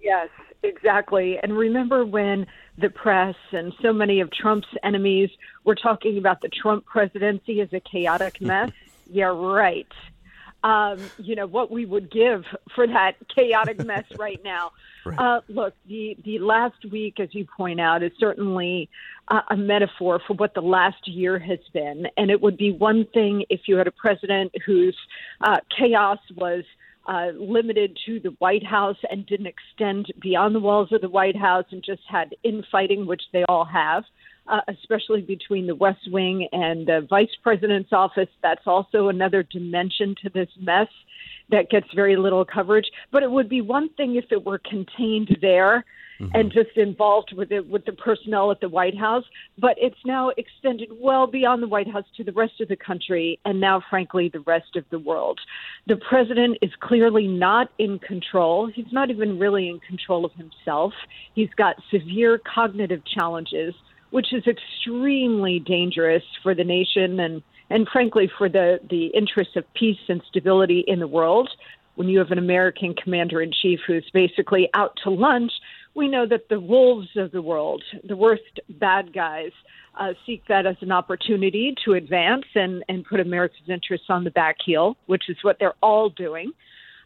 Yes, exactly. And remember when the press and so many of Trump's enemies were talking about the Trump presidency as a chaotic mess? <laughs> yeah, right um, you know, what we would give for that chaotic <laughs> mess right now. Right. Uh, look, the, the last week, as you point out, is certainly uh, a metaphor for what the last year has been. And it would be one thing if you had a president whose uh, chaos was uh, limited to the White House and didn't extend beyond the walls of the White House and just had infighting, which they all have uh, especially between the West Wing and the Vice President's office. That's also another dimension to this mess that gets very little coverage. But it would be one thing if it were contained there. Mm-hmm. and just involved with it with the personnel at the White House. But it's now extended well beyond the White House to the rest of the country and now, frankly, the rest of the world. The president is clearly not in control. He's not even really in control of himself. He's got severe cognitive challenges which is extremely dangerous for the nation and, and frankly for the, the interests of peace and stability in the world. When you have an American commander in chief who's basically out to lunch, we know that the wolves of the world, the worst bad guys, uh, seek that as an opportunity to advance and, and put America's interests on the back heel, which is what they're all doing.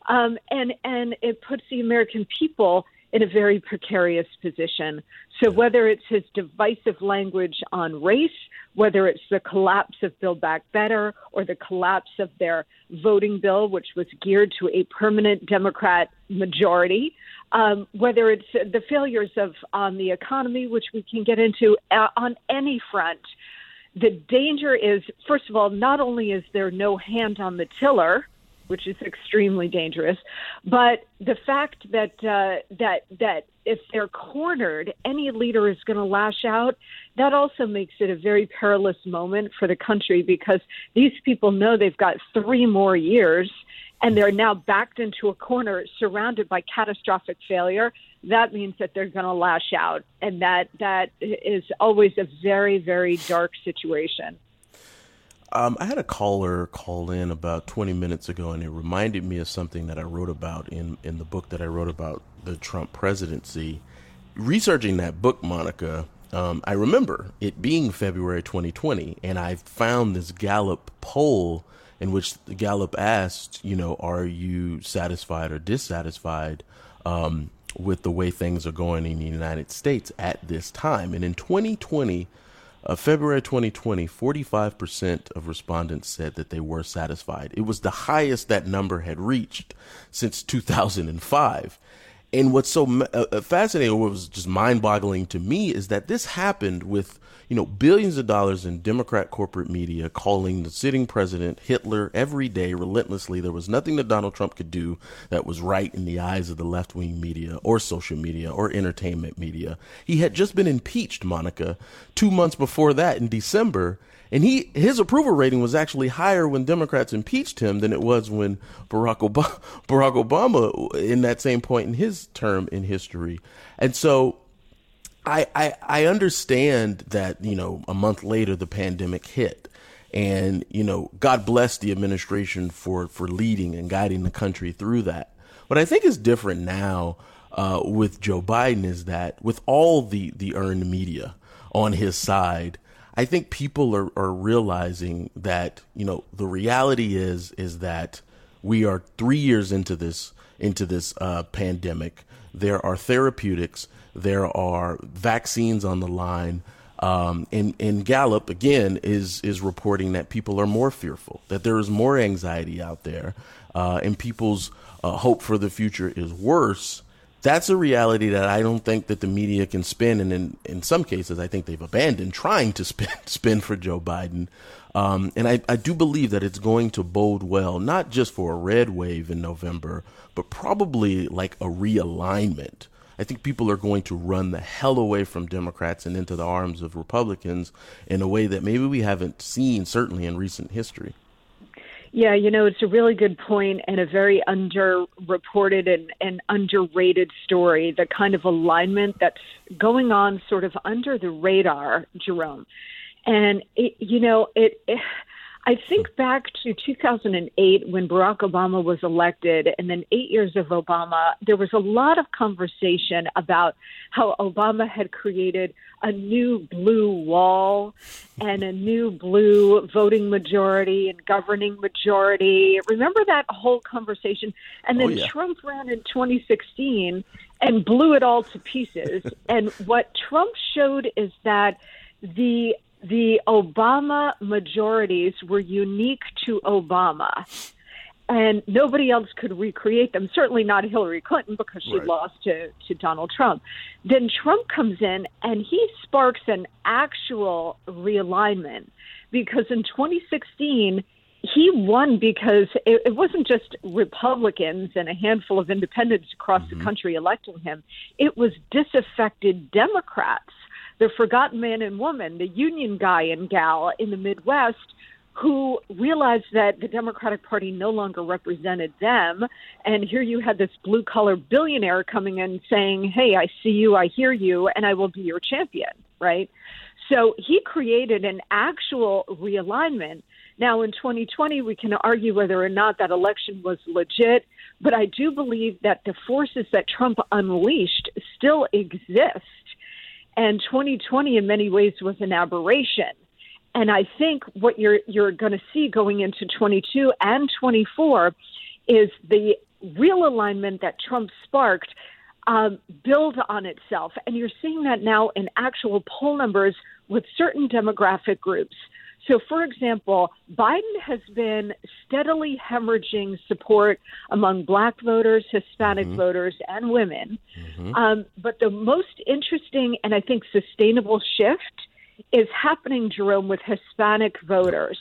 Um, and, and it puts the American people in a very precarious position. So, whether it's his divisive language on race, whether it's the collapse of Build Back Better or the collapse of their voting bill, which was geared to a permanent Democrat majority, um, whether it's the failures of on the economy, which we can get into uh, on any front. The danger is, first of all, not only is there no hand on the tiller, which is extremely dangerous. But the fact that uh, that that if they're cornered, any leader is going to lash out. That also makes it a very perilous moment for the country because these people know they've got three more years, and they're now backed into a corner, surrounded by catastrophic failure. That means that they're going to lash out, and that that is always a very very dark situation. Um, I had a caller call in about 20 minutes ago, and it reminded me of something that I wrote about in, in the book that I wrote about the Trump presidency. Researching that book, Monica, um, I remember it being February 2020, and I found this Gallup poll in which Gallup asked, you know, are you satisfied or dissatisfied um, with the way things are going in the United States at this time? And in 2020, uh, February 2020, 45% of respondents said that they were satisfied. It was the highest that number had reached since 2005. And what's so uh, uh, fascinating, what was just mind boggling to me, is that this happened with you know, billions of dollars in Democrat corporate media calling the sitting president Hitler every day relentlessly. There was nothing that Donald Trump could do that was right in the eyes of the left wing media or social media or entertainment media. He had just been impeached, Monica, two months before that in December. And he his approval rating was actually higher when Democrats impeached him than it was when Barack Obama, <laughs> Barack Obama in that same point in his term in history. And so I, I, I understand that you know a month later the pandemic hit, and you know God bless the administration for for leading and guiding the country through that. What I think is different now uh, with Joe Biden is that with all the the earned media on his side, I think people are are realizing that you know the reality is is that we are three years into this into this uh, pandemic. There are therapeutics there are vaccines on the line. Um, and, and Gallup again is is reporting that people are more fearful, that there is more anxiety out there, uh, and people's uh, hope for the future is worse. That's a reality that I don't think that the media can spin, and in, in some cases, I think they've abandoned trying to spin <laughs> spin for Joe Biden. Um, and I, I do believe that it's going to bode well, not just for a red wave in November, but probably like a realignment I think people are going to run the hell away from Democrats and into the arms of Republicans in a way that maybe we haven't seen, certainly in recent history. Yeah, you know, it's a really good point and a very underreported and, and underrated story, the kind of alignment that's going on sort of under the radar, Jerome. And, it, you know, it, it I think back to 2008 when Barack Obama was elected, and then eight years of Obama, there was a lot of conversation about how Obama had created a new blue wall and a new blue voting majority and governing majority. Remember that whole conversation? And then oh, yeah. Trump ran in 2016 and blew it all to pieces. <laughs> and what Trump showed is that the the Obama majorities were unique to Obama. And nobody else could recreate them. Certainly not Hillary Clinton because she right. lost to, to Donald Trump. Then Trump comes in and he sparks an actual realignment because in 2016, he won because it, it, wasn't just Republicans and a handful of independents across mm-hmm. the country electing him, it was disaffected Democrats the forgotten man and woman, the union guy and gal in the Midwest who realized that the Democratic Party no longer represented them. And here you had this blue collar billionaire coming in saying, Hey, I see you, I hear you, and I will be your champion, right? So he created an actual realignment. Now, in 2020, we can argue whether or not that election was legit, but I do believe that the forces that Trump unleashed still exist and 2020 in many ways was an aberration. And I think what you're you're going to see going into 22 and 24 is the real alignment that Trump sparked um, build on itself, and you're seeing that now in actual poll numbers with certain demographic groups. So, for example, Biden has been steadily hemorrhaging support among black voters, Hispanic mm-hmm. voters, and women. Mm-hmm. Um, but the most interesting and I think sustainable shift is happening, Jerome, with Hispanic voters.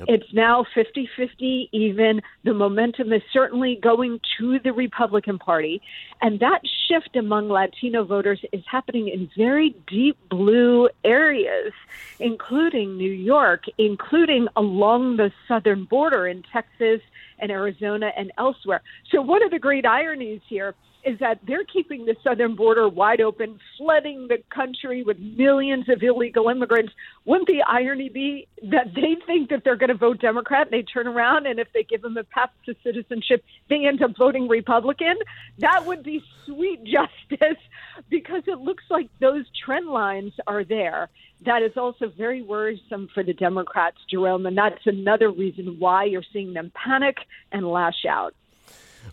Yep. It's now 50 50 even. The momentum is certainly going to the Republican Party. And that shift among Latino voters is happening in very deep blue areas, including New York, including along the southern border in Texas and Arizona and elsewhere. So, one of the great ironies here is that they're keeping the southern border wide open, flooding the country with millions of illegal immigrants. Wouldn't the irony be that they think that they're going to vote Democrat and they turn around and if they give them a path to citizenship, they end up voting Republican? That would be sweet <laughs> justice because it looks like those trend lines are there. That is also very worrisome for the Democrats, Jerome, and that's another reason why you're seeing them panic and lash out.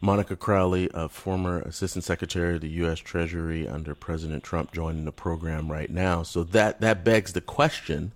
Monica Crowley, a former Assistant Secretary of the U.S. Treasury under President Trump, joining the program right now. So that that begs the question.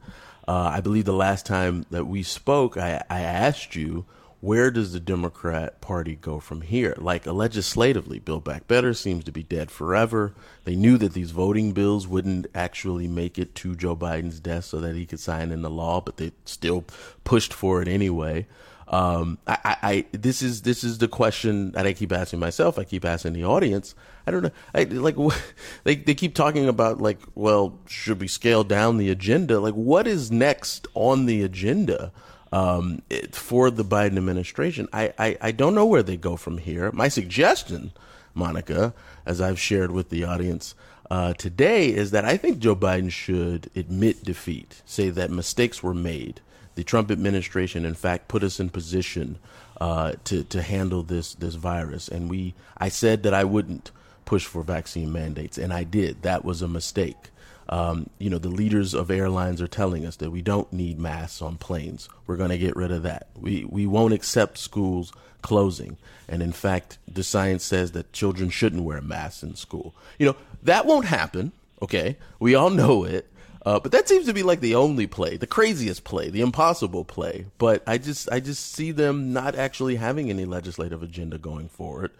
Uh, I believe the last time that we spoke, I, I asked you where does the Democrat Party go from here? Like legislatively, Build Back Better seems to be dead forever. They knew that these voting bills wouldn't actually make it to Joe Biden's desk so that he could sign in the law, but they still pushed for it anyway. Um, I, I, this is this is the question that I keep asking myself. I keep asking the audience. I don't know. I, like <laughs> they they keep talking about like, well, should we scale down the agenda? Like, what is next on the agenda um, for the Biden administration? I, I I don't know where they go from here. My suggestion, Monica, as I've shared with the audience. Uh, today is that I think Joe Biden should admit defeat, say that mistakes were made, the Trump administration, in fact, put us in position uh, to to handle this this virus. And we, I said that I wouldn't push for vaccine mandates, and I did. That was a mistake. Um, you know, the leaders of airlines are telling us that we don't need masks on planes. We're going to get rid of that. We we won't accept schools closing, and in fact, the science says that children shouldn't wear masks in school. You know, that won't happen. Okay, we all know it. Uh, but that seems to be like the only play, the craziest play, the impossible play. But I just I just see them not actually having any legislative agenda going forward.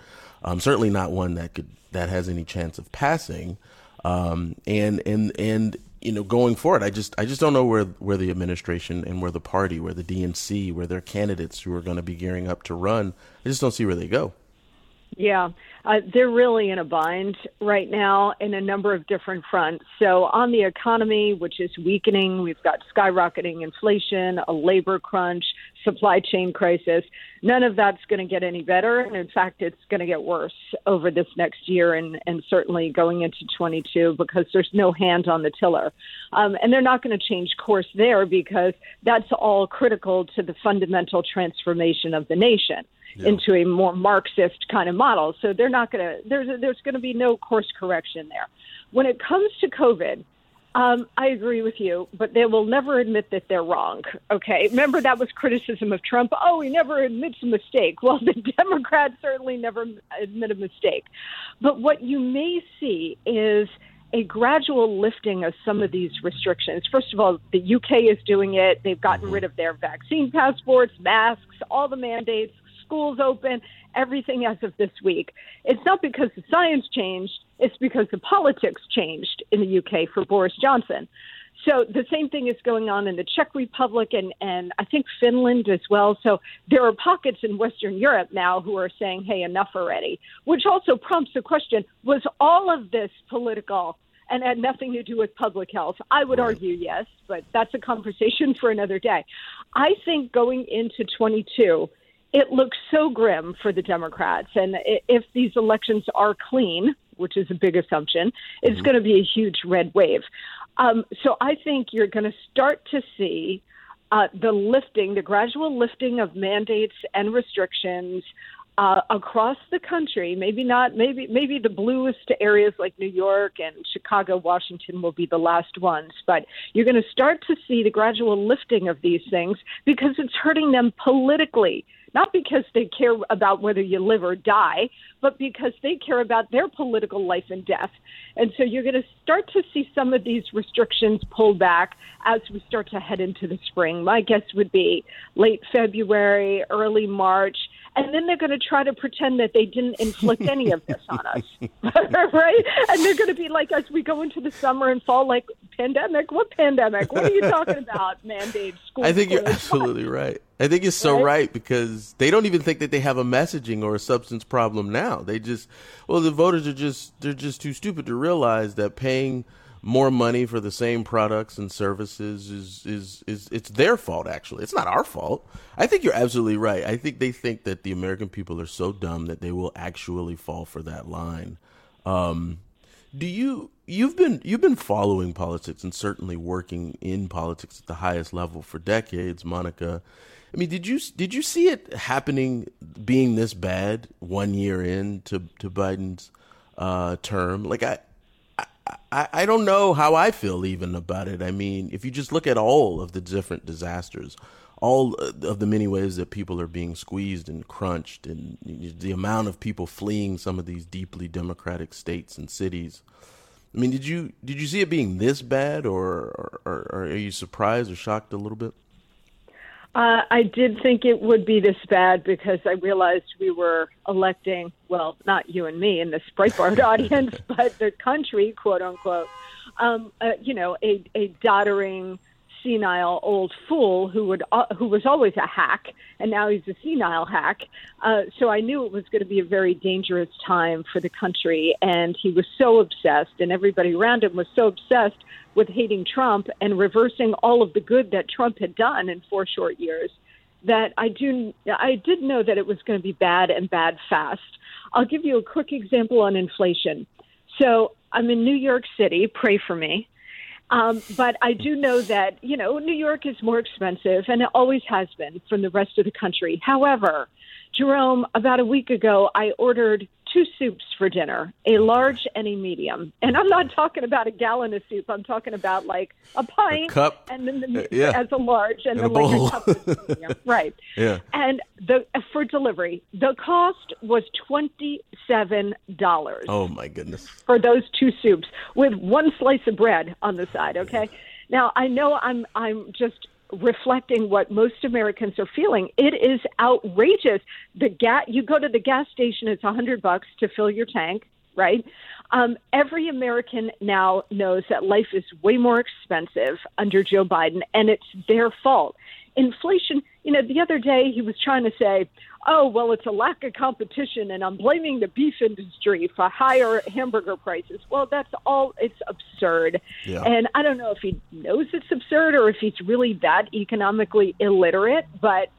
Um, certainly not one that could that has any chance of passing. Um, and and and you know going forward, I just I just don't know where where the administration and where the party, where the DNC, where their candidates who are going to be gearing up to run. I just don't see where they go. Yeah, uh, they're really in a bind right now in a number of different fronts. So, on the economy, which is weakening, we've got skyrocketing inflation, a labor crunch, supply chain crisis. None of that's going to get any better. And in fact, it's going to get worse over this next year and, and certainly going into 22 because there's no hand on the tiller. Um, and they're not going to change course there because that's all critical to the fundamental transformation of the nation yeah. into a more Marxist kind of model. So they're not going to there's there's going to be no course correction there. When it comes to COVID, um, I agree with you, but they will never admit that they're wrong. Okay, remember that was criticism of Trump. Oh, he never admits a mistake. <laughs> Well, the Democrats certainly never admit a mistake. But what you may see is a gradual lifting of some of these restrictions. First of all, the UK is doing it. They've gotten mm-hmm. rid of their vaccine passports, masks, all the mandates schools open, everything as of this week. It's not because the science changed, it's because the politics changed in the UK for Boris Johnson. So the same thing is going on in the Czech Republic and, and I think Finland as well. So there are pockets in Western Europe now who are saying, hey, enough already, which also prompts the question was all of this political and had nothing to do with public health? I would argue yes, but that's a conversation <laughs> for another day. I think going into 22, it looks so grim for the Democrats. And if these elections are clean, which is a big assumption, it's mm-hmm. going to be a huge red wave. Um, so I think you're going to start to see uh, the lifting, the gradual lifting of mandates and restrictions uh, across the country. Maybe not. Maybe maybe the bluest areas like New York and Chicago, Washington will be the last ones. But you're going to start to see the gradual lifting of these things because it's hurting them politically not because they care about whether you live or die, but because they care about their political life and death. And so you're going to start to see some of these restrictions pull back as we start to head into the spring. My guess would be late February, early March and then they're going to try to pretend that they didn't inflict any of this on us, <laughs> <laughs> right? And they're going to be like, as we go into the summer and fall, like pandemic. What pandemic? What are you talking about? <laughs> Mandate school. I think you're absolutely right. I think you're so right? right? because they don't even think that they have a messaging or a substance problem now. They just, well, the voters are just they're just too stupid to realize that paying more money for the same products and services is is is it's their fault actually. It's not our fault. I think you're absolutely right. I think they think that the American people are so dumb that they will actually fall for that line. Um, do you you've been you've been following politics and certainly working in politics at the highest level for decades, Monica. I mean, did you did you see it happening being this bad one year in to to Biden's uh, term? Like I, I I don't know how I feel even about it. I mean, if you just look at all of the different disasters, all uh, of the many ways that people are being squeezed and crunched, and the amount of people fleeing some of these deeply democratic states and cities. I mean, did you did you see it being this bad, or, or, or are you surprised or shocked a little bit? Uh, I did think it would be this bad because I realized we were electing, well, not you and me in this <laughs> Breitbart audience, but the country, quote unquote, um, uh, you know, a, a doddering, senile old fool who would uh, who was always a hack, and now he's a senile hack. Uh, so I knew it was going to be a very dangerous time for the country, and he was so obsessed, and everybody around him was so obsessed with hating Trump and reversing all of the good that Trump had done in four short years that I do I did know that it was going to be bad and bad fast. I'll give you a quick example on inflation. So I'm in New York City. Pray for me. Um, but I do know that you know New York is more expensive, and it always has been from the rest of the country. However, Jerome, about a week ago, I ordered two soups for dinner, a large and a medium. And I'm not talking about a gallon of soup. I'm talking about like a pint a cup. and then the, uh, yeah. as a large and, And then like a cup of medium. <laughs> right. Yeah. And the for delivery, the cost was twenty seven dollars Oh my goodness. for those two soups with one slice of bread on the side. Okay. Now I know I'm I'm just reflecting what most Americans are feeling. It is outrageous. The gas you go to the gas station, it's a hundred bucks to fill your tank, right? Um, every American now knows that life is way more expensive under Joe Biden, and it's their fault. Inflation, you know, the other day he was trying to say, oh, well, it's a lack of competition, and I'm blaming the beef industry for higher hamburger prices. Well, that's all, it's absurd. Yeah. And I don't know if he knows it's absurd or if he's really that economically illiterate, but,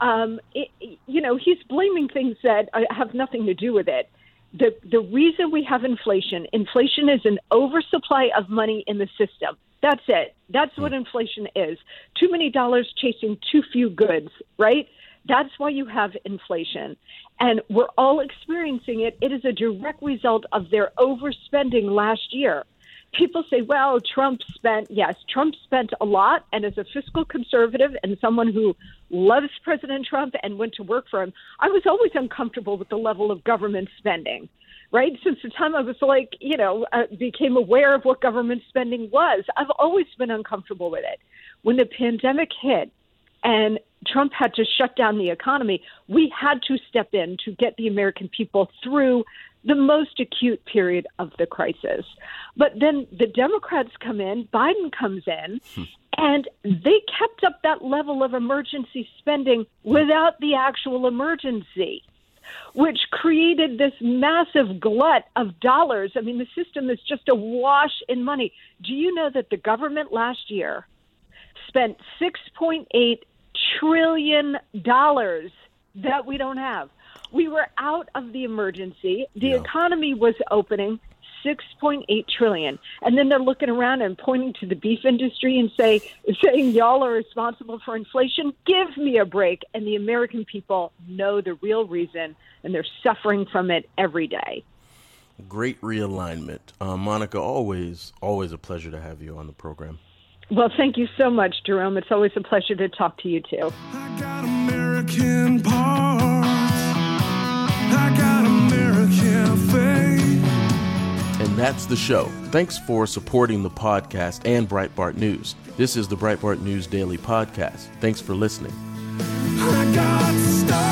um, it, you know, he's blaming things that uh, have nothing to do with it the the reason we have inflation inflation is an oversupply of money in the system that's it that's what inflation is too many dollars chasing too few goods right that's why you have inflation and we're all experiencing it it is a direct result of their overspending last year people say, well, Trump spent, yes, Trump spent a lot. And as a fiscal conservative and someone who loves President Trump and went to work for him, I was always uncomfortable with the level of government spending, right? Since the time I was like, you know, uh, became aware of what government spending was, I've always been uncomfortable with it. When the pandemic hit, and Trump had to shut down the economy, we had to step in to get the American people through the most acute period of the crisis. But then the Democrats come in, Biden comes in, hmm. and they kept up that level of emergency spending without the actual emergency. Which created this massive glut of dollars. I mean, the system is just awash in money. Do you know that the government last year spent $6.8 trillion dollars that we don't have? We were out of the emergency. The Yeah. economy was opening 6.8 trillion. And then they're looking around and pointing to the beef industry and say saying y'all are responsible for inflation. Give me a break. And the American people know the real reason and they're suffering from it every day. Great realignment. Uh, Monica, always, always a pleasure to have you on the program. Well, thank you so much, Jerome. It's always a pleasure to talk to you too. I got American parts. I got American faith. And that's the show. Thanks for supporting the podcast and Breitbart News. This is the Breitbart News Daily Podcast. Thanks for listening. I got